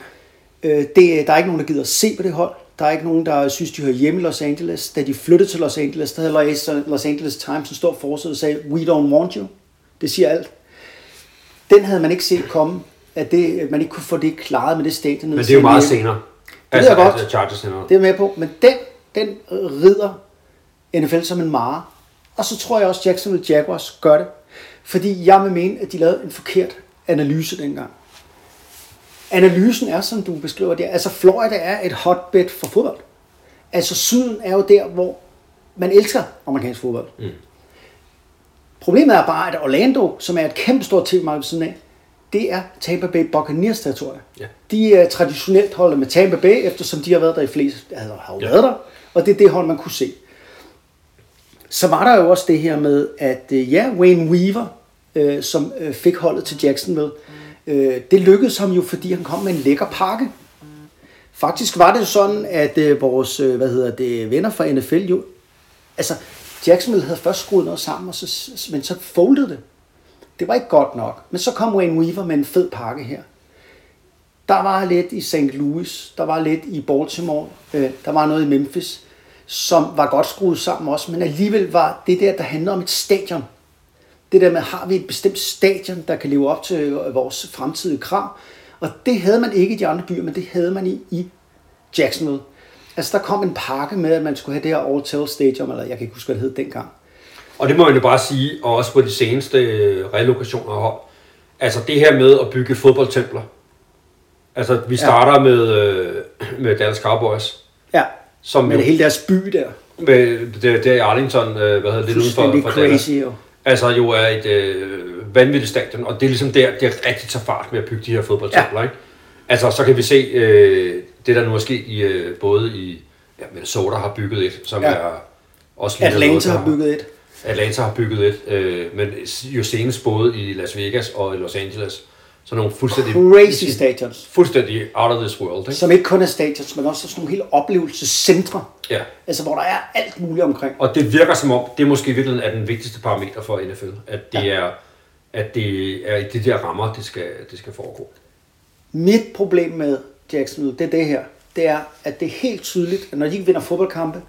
Øh, det, der er ikke nogen, der gider at se på det hold. Der er ikke nogen, der synes, de hører hjemme i Los Angeles. Da de flyttede til Los Angeles, der havde Los- Los Angeles Times en stor forside og sagde, we don't want you. Det siger alt. Den havde man ikke set komme, at det, at man ikke kunne få det klaret med det stadion. Men det er jo meget senere. ved jeg godt. Altså Chargers senere. Det er med på. Men den, den rider NFL som en mare. Og så tror jeg også, Jacksonville Jaguars gør det. Fordi jeg vil mene, at de lavede en forkert analyse dengang. Analysen er, som du beskriver det, altså Florida er et hotbed for fodbold. Altså syden er jo der, hvor man elsker amerikansk fodbold. Mm. Problemet er bare, at Orlando, som er et kæmpe stort tv-marked ved siden af, det er Tampa Bay Buccaneers territorie. Ja. De er traditionelt holdet med Tampa Bay, eftersom de har været der i flest, altså, har jo Ja. været der, og det er det hold, man kunne se. Så var der jo også det her med, at øh, ja, Wayne Weaver, øh, som øh, fik holdet til Jacksonville, øh, det lykkedes ham jo, fordi han kom med en lækker pakke. Faktisk var det sådan, at øh, vores øh, hvad hedder det, venner fra NFL jo, altså Jacksonville havde først skruet noget sammen, og så, men så foldede det. Det var ikke godt nok. Men så kom Wayne Weaver med en fed pakke her. Der var lidt i St. Louis, der var lidt i Baltimore, øh, der var noget i Memphis, som var godt skruet sammen også, men alligevel var det der, der handler om et stadion. Det der med, har vi et bestemt stadion, der kan leve op til vores fremtidige krav? Og det havde man ikke i de andre byer, men det havde man i, i Jacksonville. Altså der kom en pakke med, at man skulle have det her All Stadium, eller jeg kan ikke huske, hvad det hed dengang. Og det må man jo bare sige, og også på de seneste øh, relokationer af hold. Altså det her med at bygge fodboldtempler. Altså vi starter ja. med, øh, med Dallas Cowboys, Ja, som med jo, hele deres by der. med det, det er Arlington, øh, hvad hedder det, uden for, for Dallas. crazy jo. Altså jo er et øh, vanvittigt stadion, og det er ligesom der, det er rigtig tager fart med at bygge de her fodboldtempler, ja. ikke? Altså så kan vi se øh, det, der nu er sket i, øh, både i, ja, Minnesota har bygget et, som Ja. er også lige Atlanta noget, har bygget et. Atlanta har bygget et, øh, men jo senest både i Las Vegas og i Los Angeles. Så nogle fuldstændig, Crazy stadions. fuldstændig out of this world. Ikke? Som ikke kun er stadions, men også sådan nogle hele oplevelsescentre. Ja. Altså, hvor der er alt muligt omkring. Og det virker som om, det måske i virkeligheden er den vigtigste parameter for NFL, at det, Ja. er, at det er i de der rammer, det skal, det skal foregå. Mit problem med Jacksonville, det er det her. Det er, at det er helt tydeligt, at når de ikke vinder fodboldkampe,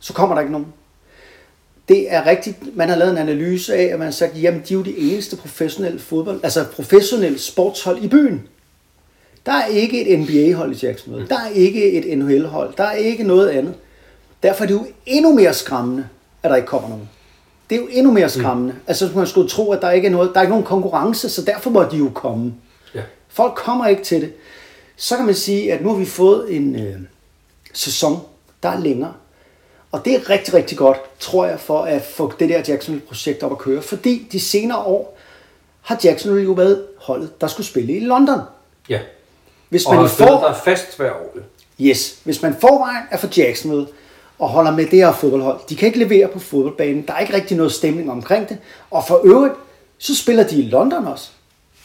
så kommer der ikke nogen. Det er rigtigt. Man har lavet en analyse af, at man har sagt, jamen de er jo de eneste professionelle fodbold, altså professionelle sportshold i byen. Der er ikke et NBA-hold i Jacksonville. Der er ikke et NHL-hold. Der er ikke noget andet. Derfor er det jo endnu mere skræmmende, at der ikke kommer nogen. Det er jo endnu mere skræmmende. Mm. Altså man skulle tro, at der ikke er noget, der er ikke nogen konkurrence, så derfor må de jo komme. Ja. Folk kommer ikke til det. Så kan man sige, at nu har vi fået en øh, sæson, der er længere. Og det er rigtig, rigtig godt, tror jeg, for at få det der Jacksonville-projekt op at køre. Fordi de senere år har Jacksonville jo været holdet, der skulle spille i London. Ja. Hvis Og man spillet får, der fast hver år. yes, hvis man forvejen er for Jacksonville og holder med det her fodboldhold, de kan ikke levere på fodboldbanen, der er ikke rigtig noget stemning omkring det, og for øvrigt, så spiller de i London også.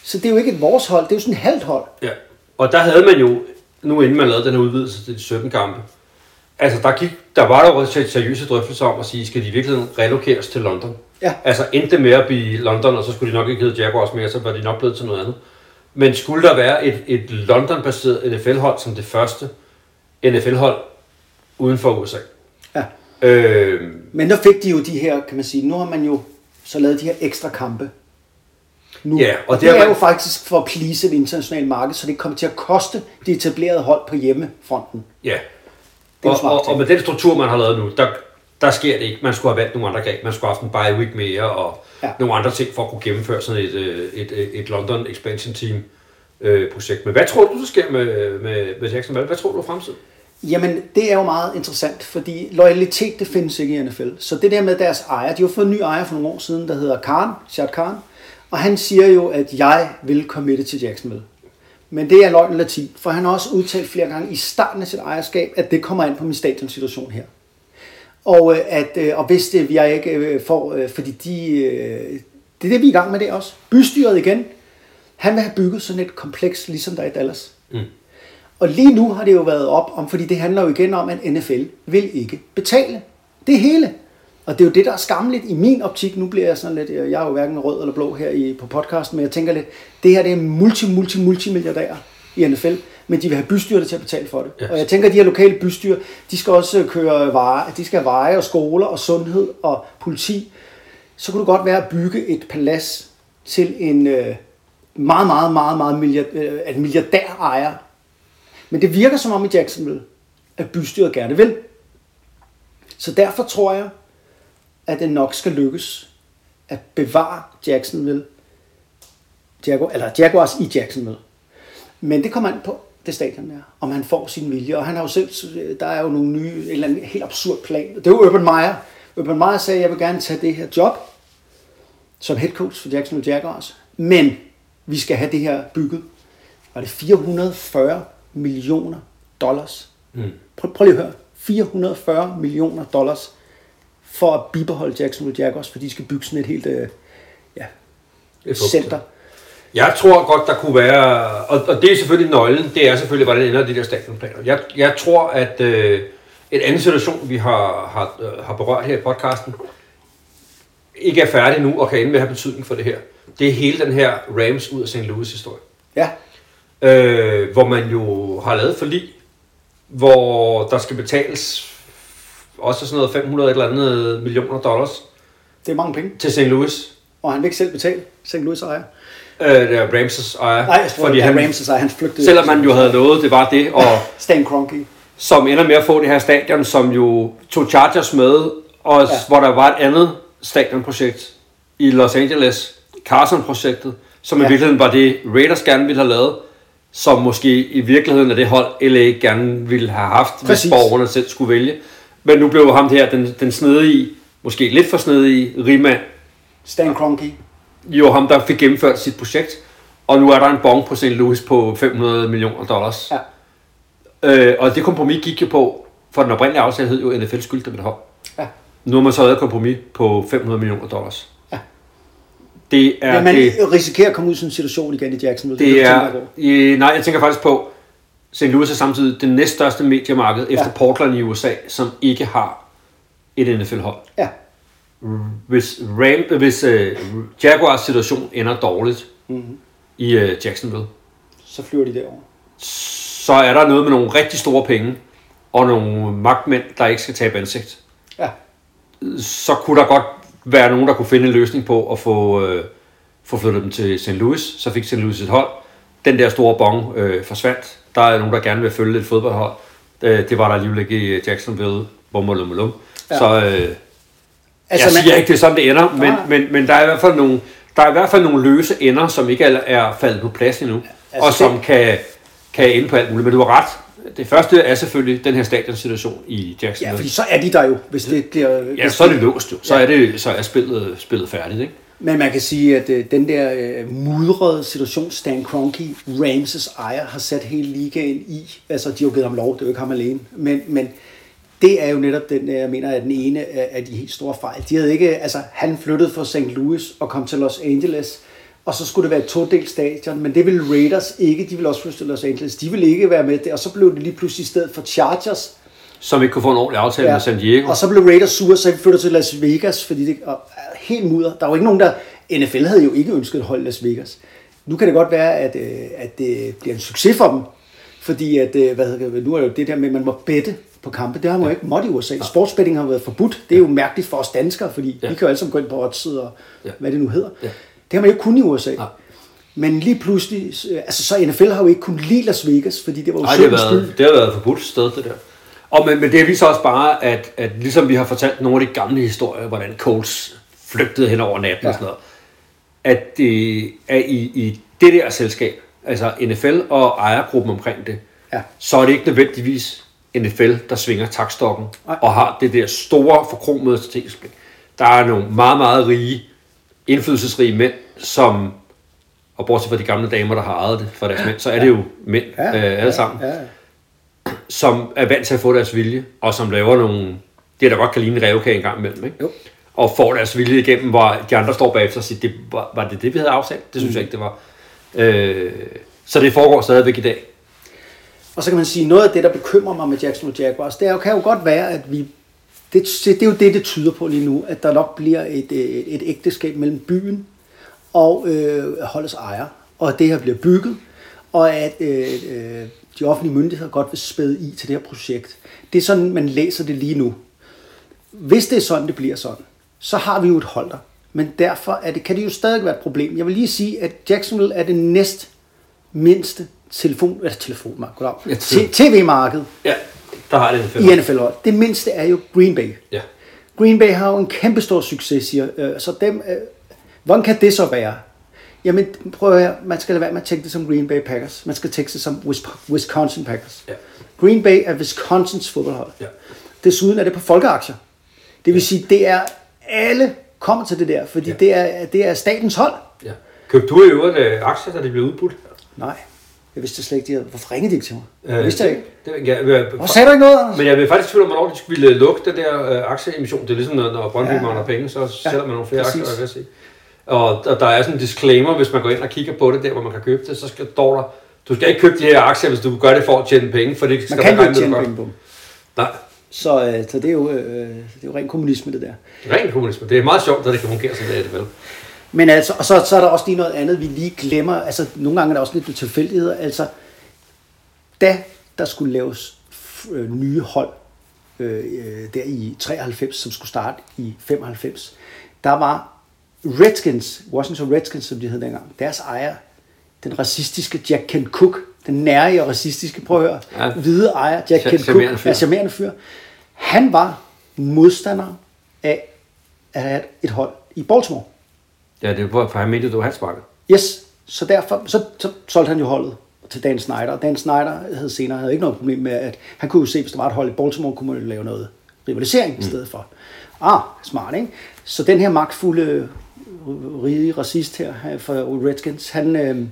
Så det er jo ikke et vores hold, det er jo sådan et halvt hold. Ja. Og der havde man jo, nu inden man lavede den her udvidelse til de 17 kampe, altså der, gik, der var jo se- seriøse drøftelser om at sige, skal de i virkeligheden relokeres til London? Ja. Altså endte det med at blive London, og så skulle de nok ikke hedde Jaguars mere, så var de nok blevet til noget andet. Men skulle der være et, et London-baseret NFL-hold som det første NFL-hold uden for USA? Ja. Øh, Men der fik de jo de her, kan man sige, nu har man jo så lavet de her ekstra kampe. Nu. Ja, og og det det er man- jo faktisk for at please et internationalt marked, så det kommer til at koste de etablerede hold på hjemmefronten. ja. Det Og, smart og, og med den struktur, man har lavet nu, der, der sker det ikke. Man skulle have valgt nogle andre greb. Man skulle have haft en bye week mere, og Ja. nogle andre ting for at kunne gennemføre sådan et, øh, et, et, et London Expansion Team øh, projekt. Men hvad tror du, der sker med, med, med Jacksonville? Hvad tror du er fremtiden? Jamen, det er jo meget interessant, fordi loyalitet, det findes ikke i NFL. Så det der med deres ejer, de har jo fået en ny ejer for nogle år siden, der hedder Khan, Shad Khan, og han siger jo, at jeg vil committe til Jacksonville. Men det er løgn latin, for han har også udtalt flere gange i starten af sit ejerskab, at det kommer an på min stadionsituation her. Og, øh, at, øh, og hvis det, jeg ikke øh, får, fordi de, det er det, vi er i gang med det også. Bystyret igen, han vil have bygget sådan et kompleks, ligesom der er i Dallas. Mm. Og lige nu har det jo været op om, fordi det handler jo igen om, at NFL vil ikke betale det hele. Og det er jo det, der er skamligt i min optik. Nu bliver jeg sådan lidt, jeg er jo hverken rød eller blå her i, på podcasten, men jeg tænker lidt, det her det er multi, multi, multimilliardærer i NFL, men de vil have bystyret til at betale for det. Ja. Og jeg tænker, at de her lokale bystyre, de skal også køre veje, de skal have veje og skoler og sundhed og politi. Så kunne det godt være at bygge et palads til en øh, meget, meget, meget, meget milliard, øh, milliardær ejer men det virker som om i Jacksonville, at bystyret gerne vil. Så derfor tror jeg, at det nok skal lykkes at bevare Jacksonville, Jaguar, eller Jaguars i Jacksonville. Men det kommer an på det stadion der, om han får sin vilje. Og han har jo selv, der er jo nogle nye, en eller anden helt absurd plan. Det er jo Urban Meyer. Urban Meyer sagde, at jeg vil gerne tage det her job som head coach for Jacksonville Jaguars. Men vi skal have det her bygget. Var det 440 millioner dollars? Mm. Prøv, prøv lige at høre. 440 millioner dollars for at bibeholde Jacksonville Jaguars, for de skal bygge sådan et helt øh, ja, Et center. Jeg tror godt, der kunne være, og, og det er selvfølgelig nøglen, det er selvfølgelig, hvordan ender de der stadionplaner. Jeg, jeg tror, at øh, en anden situation, vi har, har, øh, har berørt her i podcasten, ikke er færdig nu og kan ende med at have betydning for det her. Det er hele den her Rams ud af St. Louis historie. Ja, øh, hvor man jo har lavet forlig, hvor der skal betales også sådan noget 500 et eller andet millioner dollars det er mange penge. til St. Louis. Og han vil ikke selv betale St. Louis ejer. Øh, det er Ramses ejer. Nej, jeg tror, fordi det er han, Ramses ejer, han flygtede. selvom man jo havde lovet, det var det, og Stan Kroenke. som ender med at få det her stadion, som jo tog Chargers med, og ja. Hvor der var et andet stadionprojekt i Los Angeles, Carson-projektet, som ja. I virkeligheden var det, Raiders gerne ville have lavet, som måske i virkeligheden er det hold, LA gerne ville have haft. Præcis. hvis borgerne selv skulle vælge. Men nu blev ham her, den, den snedige, måske lidt for snedige, rigmand, Stan Kroenke. jo ham, der fik gennemført sit projekt. Og nu er der en bong på St. Louis på 500 millioner dollars. Ja. Øh, og det kompromis gik jo på, for den oprindelige aftale hed jo NFL skyldte dem et hold. Ja. Nu har man så lavet et kompromis på 500 millioner dollars. Ja. Det er, Ja, man det, risikerer at komme ud i sådan en situation igen i Jacksonville. det jeg er, øh, nej, jeg tænker faktisk på, St. Louis er samtidig det næststørste mediemarked efter Portland i USA, som ikke har et NFL-hold. Ja, Hvis, Ram, hvis uh, Jaguars situation ender dårligt mm-hmm. i uh, Jacksonville, så flyver de derover. så er der noget med nogle rigtig store penge, og nogle magtmænd, der ikke skal tabe ansigt. Ja, Så kunne der godt være nogen, der kunne finde en løsning på at få, øh, få flyttet dem til St. Louis. Så fik St. Louis et hold. Den der store bong øh, forsvandt. Der er nogen, der gerne vil følge et fodboldhold. Øh, det var der alligevel ikke i Jacksonville. Bum, bum, bum. Ja. Så øh, altså, jeg siger ikke, det er sådan, det ender, men, men, men der er i hvert fald nogle, der er i hvert fald nogle løse ender, som ikke er, er faldet på plads endnu, Altså, og som det- kan, kan ende på alt muligt. Men du har ret. Det første er selvfølgelig den her stadionsituation i Ja, Jacksonville. fordi så er de der jo, hvis det bliver... Ja, hvis så er det låst jo. Så er, det, så er spillet, spillet færdigt, ikke? Men man kan sige, at øh, den der øh, mudrede situation, Stan Kroenke, Ramses ejer, har sat hele ligaen i. Altså, de har jo givet ham lov, det er jo ikke ham alene. Men, men det er jo netop den, jeg mener, er den ene af, de helt store fejl. De havde ikke, altså, han flyttede fra St. Louis og kom til Los Angeles, og så skulle det være et todelt stadion, men det ville Raiders ikke, de ville også flytte til Los Angeles, de ville ikke være med det, og så blev det lige pludselig i stedet for Chargers, som ikke kunne få en ordentlig aftale ja. med San Diego. og så blev Raiders sure, så vi flytter til Las Vegas, fordi det er helt mudder. Der var jo ikke nogen, der... NFL havde jo ikke ønsket at holde Las Vegas. Nu kan det godt være, at, øh, at det bliver en succes for dem, fordi at, øh, hvad hedder nu er det jo det der med, at man må bette på kampe. Det har man jo ikke måttet i USA. Sportsbetting har været forbudt. Det er jo mærkeligt for os danskere, fordi Ja. vi kan jo alle sammen gå ind på oddset og Ja. hvad det nu hedder. Ja. Det har man jo ikke kun i USA. Nej. Men lige pludselig, øh, altså så NFL har jo ikke kun lide Las Vegas, fordi det var jo Nej, det har, været, det har været et forbudt sted, det der. Og men, men det viser også bare, at, at ligesom vi har fortalt nogle af de gamle historier, hvordan Colts flygtede hen over natten ja. og sådan noget, at det er i, i det der selskab, altså NFL og ejergruppen omkring det, Ja. så er det ikke nødvendigvis NFL, der svinger takstokken Nej. og har det der store forkromede strategiske blik. Der er nogle meget, meget rige, indflydelsesrige mænd, som, og bortset fra de gamle damer, der har ejet det for deres ja. mænd, så er det jo mænd ja. øh, alle sammen Ja, ja. Som er vant til at få deres vilje, og som laver nogle, det der godt kan ligne en revkage en gang imellem, ikke? Jo. og får deres vilje igennem, hvor de andre står bagefter og siger, det, var, var det det, vi havde aftalt? Det synes mm. jeg ikke, det var. Øh, så det foregår stadigvæk i dag. Og så kan man sige, noget af det, der bekymrer mig med Jacksonville Jaguars, det er jo, kan jo godt være, at vi... Det, det er jo det, det tyder på lige nu, at der nok bliver et, et, et ægteskab mellem byen og øh, holdets ejer, og at det her bliver bygget, og at øh, øh, de offentlige myndigheder godt vil spæde i til det her projekt. Det er sådan, man læser det lige nu. Hvis det er sådan, det bliver sådan, så har vi jo et hold der. Men derfor er det, kan det jo stadig være et problem. Jeg vil lige sige, at Jacksonville er det næst mindste telefon, eller telefon, goddag, Ja, tv-marked Ja, der har det i NFL-hold. Det mindste er jo Green Bay. Ja. Green Bay har jo en kæmpe stor succes, siger. Øh, så dem, øh, hvordan kan det så være? Jamen, prøv at høre, man skal lade være med at tænke det som Green Bay Packers. Man skal tænke det som Wis- Wisconsin Packers. Ja. Green Bay er Wisconsins fodboldhold. Ja. Desuden er det på folkeaktier. Det vil sige, det er alle kommer til det der, fordi Ja. det, er, det er statens hold. ja. Købte du i øvrigt øh, aktier, da de blev udbudt? Nej, jeg vidste slet ikke, de havde. Hvorfor ringede de ikke til mig? Øh, vidste jeg ikke. Det, det, ja, jeg, Hvorfor sagde du ikke noget, Anders? Men jeg vil faktisk tvivle om, hvornår de skulle lukke den der øh, aktieemission. Det er ligesom, når, Brøndby Ja. ja. mangler penge, så sælger man nogle flere præcis. aktier, jeg sige. Og, der er sådan en disclaimer, hvis man går ind og kigger på det der, hvor man kan købe det, så skal, står der, du skal ikke købe de her aktier, hvis du gør det for at tjene penge, for det skal Man kan ikke tjene penge på. Nej, Så, øh, så det, er jo, øh, det er jo ren kommunisme, det der. ren kommunisme. Det er meget sjovt, at det kan fungere som det er det vel. Men altså, og så, så er der også lige noget andet, vi lige glemmer. Altså, nogle gange er der også lidt tilfældigheder. Altså, da der skulle laves øh, nye hold øh, øh, der i 93, som skulle starte i 95, der var Redskins, Washington Redskins, som de hed dengang, deres ejer, den racistiske Jack Kent Cook, den nære og racistiske, prøv at høre, Ja. hvide ejer, Jack Kent Cook, fyr. er charmerende fyr. Han var modstander af at have et hold i Baltimore. Ja, det var for han mente, det var hans marked. Yes, så derfor så, så solgte han jo holdet til Dan Snyder. Dan Snyder havde senere havde ikke noget problem med, at han kunne jo se, hvis der var et hold i Baltimore, kunne man jo lave noget rivalisering i stedet for. Ah, smart, ikke? Så den her magtfulde, rige racist her for Redskins, han, øh,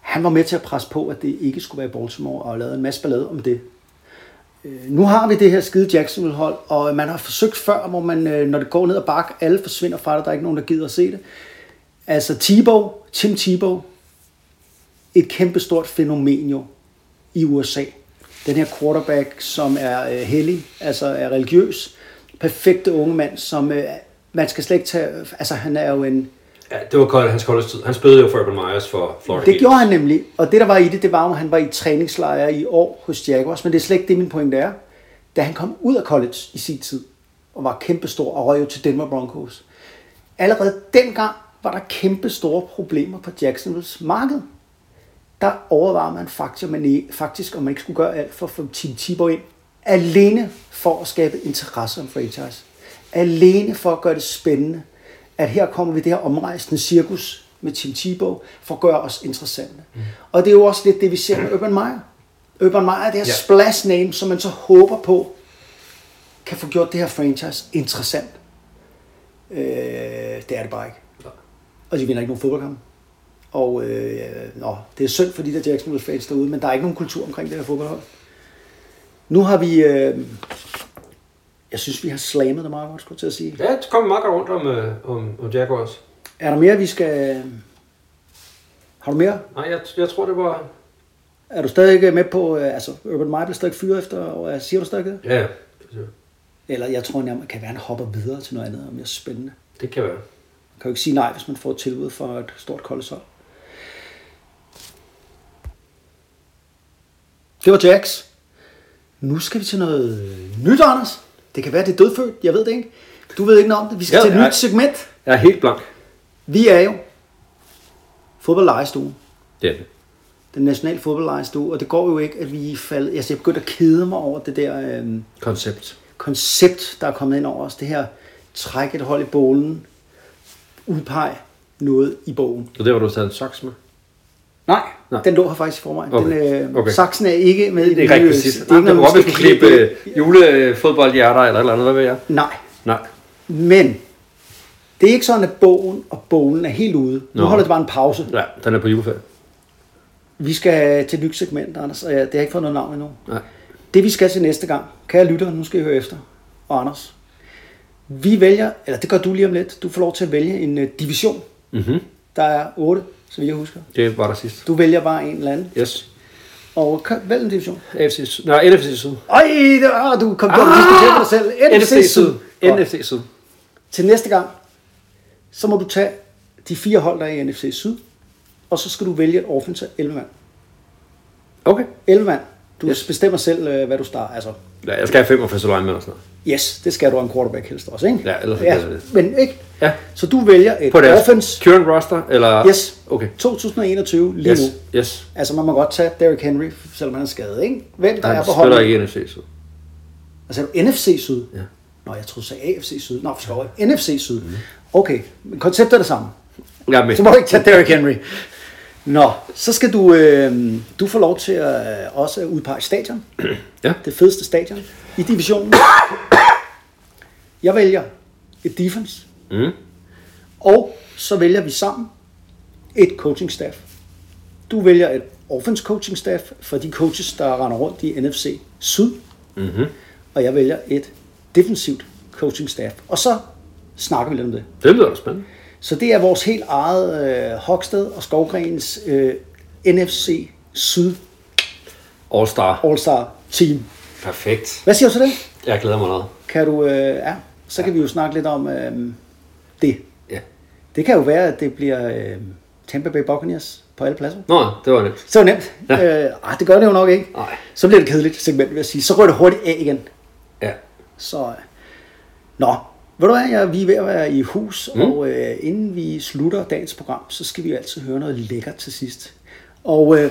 han var med til at presse på, at det ikke skulle være Baltimore, og lavede en masse ballade om det. Øh, Nu har vi det her skide Jacksonville-hold, og man har forsøgt før, hvor man, øh, når det går ned ad bakke, alle forsvinder fra det, der er ikke nogen, der gider at se det. Altså Tebow, Tim Tebow, et kæmpestort fænomen jo i USA. Den her quarterback, som er øh, hellig, altså er religiøs, perfekte unge mand, som øh, man skal slet ikke tage, altså han er jo en, Ja, det var kold, hans koldestid. Han spillede jo for Urban Myers for Florida det gjorde han nemlig, og det der var i det, det var, at han var i træningslejr i år hos Jaguars, men det er slet ikke det, min pointe er. Da han kom ud af college i sin tid, og var kæmpestor og røg jo til Denver Broncos, allerede dengang var der kæmpe store problemer på Jacksonville's marked. Der overvejede man faktisk, om man, ikke, faktisk, om man ikke skulle gøre alt for at få Tim Tebow ind. Alene for at skabe interesse om franchise. Alene for at gøre det spændende. At her kommer vi det her omrejsende cirkus med Tim Tebow for at gøre os interessante. Mm. Og det er jo også lidt det, vi ser med Urban Meyer. Urban Meyer er det her Ja. ja. splash name, som man så håber på, kan få gjort det her franchise interessant. Øh, det er det bare ikke. Og de vinder ikke nogen fodboldkamp. Og øh, nå, det er synd for de der Jacksonville fans derude, men der er ikke nogen kultur omkring det her fodboldhold. Nu har vi... Øh, jeg synes, vi har slammet det meget godt, skulle jeg til at sige. Ja, det kom meget godt rundt om, øh, om, om Jaguars. Er der mere, vi skal... Har du mere? Nej, jeg, jeg tror, det var... Er du stadig med på... øh, Altså, Urban Meyer bliver stadig fyret efter... Og siger du stadig det? Ja, ja. Eller jeg tror nærmere, kan være, han hopper videre til noget andet, og mere spændende. Det kan være. Man kan jo ikke sige nej, hvis man får et tilbud fra et stort koldeshold. Det var Jax. Nu skal vi til noget nyt, Anders. Det kan være, det er dødfødt. Jeg ved det ikke. Du ved ikke noget om det. Vi skal Ja, til et nyt segment. Jeg er helt blank. Vi er jo fodboldlejestue. Det er det. Den nationale fodboldlejestue. Og det går jo ikke, at vi faldet... Altså, jeg er begyndt at kede mig over det der øhm, Koncept. koncept, der er kommet ind over os. Det her træk et hold i bålen. Udpeg noget i bogen. Og det var du taget en soks med? Nej. Nej, den lå her faktisk i forvejen. Okay. Den, øh, Okay. Saksen er ikke med i Det er nye- præcis. Det er Nej, ikke det noget, var, skulle klippe øh, julefodboldhjerter eller et eller andet. Hvad ved jeg? Nej, Nej. men det er ikke sådan, at bogen og bogen er helt ude. Nu Nå. holder det bare en pause. Ja, den er på juleferie. Vi skal til et nyt segment, Anders, og jeg- det har ikke fået noget navn endnu. Nej. Det vi skal til næste gang, kære lytter, nu skal I høre efter, og Anders. Vi vælger, eller det gør du lige om lidt, du får lov til at vælge en uh, division. Mhm. Der er otte, så vidt jeg husker. Det var der sidst. Du vælger bare en eller anden, Yes. og vælg en division. AFC Syd. Nej, NFC Syd. Ej, det, ah, du kom til at diskutere dig selv. NFC Syd. Godt. NFC Syd. Til næste gang, så må du tage de fire hold, der er i NFC Syd, og så skal du vælge et offense af 11 mand. Okay. 11 mand. Du Yes. bestemmer selv, øh, hvad du starter. Altså, Ja, jeg skal have fem offensive linemen og sådan noget. Yes, det skal du have en quarterback helst også, ikke? Ja, ellers så ja, det- Men ikke? Ja. Så du vælger et På deres offense current roster, eller? Yes. Okay. 2021 lige Yes. nu. Yes. Altså, man må godt tage Derrick Henry, selvom han er skadet, ikke? Hvem der Han er på spiller holdet? ikke i NFC Syd. Altså, er du NFC Syd? Ja. Nå, jeg troede, du sagde AFC Syd. Nå, for skov. NFC Syd. Okay, men konceptet er det samme. Er med. Så må du ikke tage Derrick Henry. Nå, så skal du, øh, du få lov til at øh, også udpege stadion. Ja. Det fedeste stadion i divisionen. Jeg vælger et defense. Mm. Og så vælger vi sammen et coaching staff. Du vælger et offense coaching staff for de coaches, der render rundt i NFC Syd. Mm-hmm. Og jeg vælger et defensivt coaching staff. Og så snakker vi lidt om det. Det lyder spændende. Så det er vores helt eget øh, Hoksted og Skovgrens øh, NFC Syd All-Star. All-Star team. Perfekt. Hvad siger du til det? Jeg glæder mig noget. Kan du, øh, ja, så kan vi jo snakke lidt om øh, det. Ja. Det kan jo være, at det bliver øh, Tampa Bay Buccaneers på alle pladser. Nå, det var nemt. Så det nemt. Ja. Øh, ah, det gør det jo nok ikke. Nej. Så bliver det kedeligt segment, vil jeg sige. Så rører det hurtigt af igen. Ja. Så, øh, nå, ved du hvad, jeg, vi er ved at være i hus, mm. og øh, inden vi slutter dagens program, så skal vi jo altid høre noget lækkert til sidst. Og øh,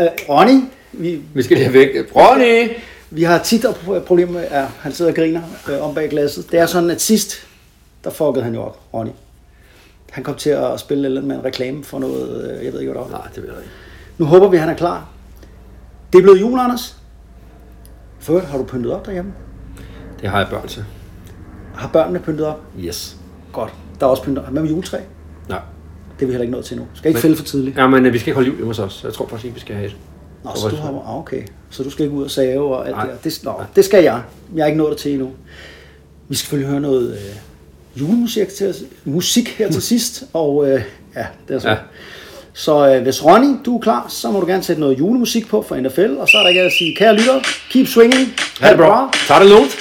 øh, Ronny, vi, Vi skal lige have væk. Ronny! vi har tit problemer med, at han sidder og griner øh, om bag glasset. Det er sådan, at sidst, der fuckede han jo op, Ronny. Han kom til at spille eller med en reklame for noget, øh, jeg ved ikke, hvad det var. Nej, det ved jeg ikke. Nu håber vi, at han er klar. Det er blevet jul, Anders. Før har du pyntet op derhjemme? Det har jeg børn til. Har børnene pyntet op? Yes. Godt. Der er også pyntet op. Hvad med juletræ? Nej. Det er vi heller ikke nået til nu. Skal ikke men, fælde for tidligt. Ja, men øh, vi skal ikke holde jul hjemme hos os. Jeg tror faktisk ikke, vi skal have et. Nå, så du har... Ah, okay. Så du skal ikke ud og save og alt Nej. det Det, det skal jeg. Jeg har ikke nået der til endnu. Vi skal selvfølgelig høre noget øh, julemusik til, musik her til sidst. Og øh, ja, det er så. Ja. Så øh, hvis Ronny, du er klar, så må du gerne sætte noget julemusik på for NFL. Og så er der ikke at sige, kære lytter, keep swinging. Ha' det bra. Tag det lånt.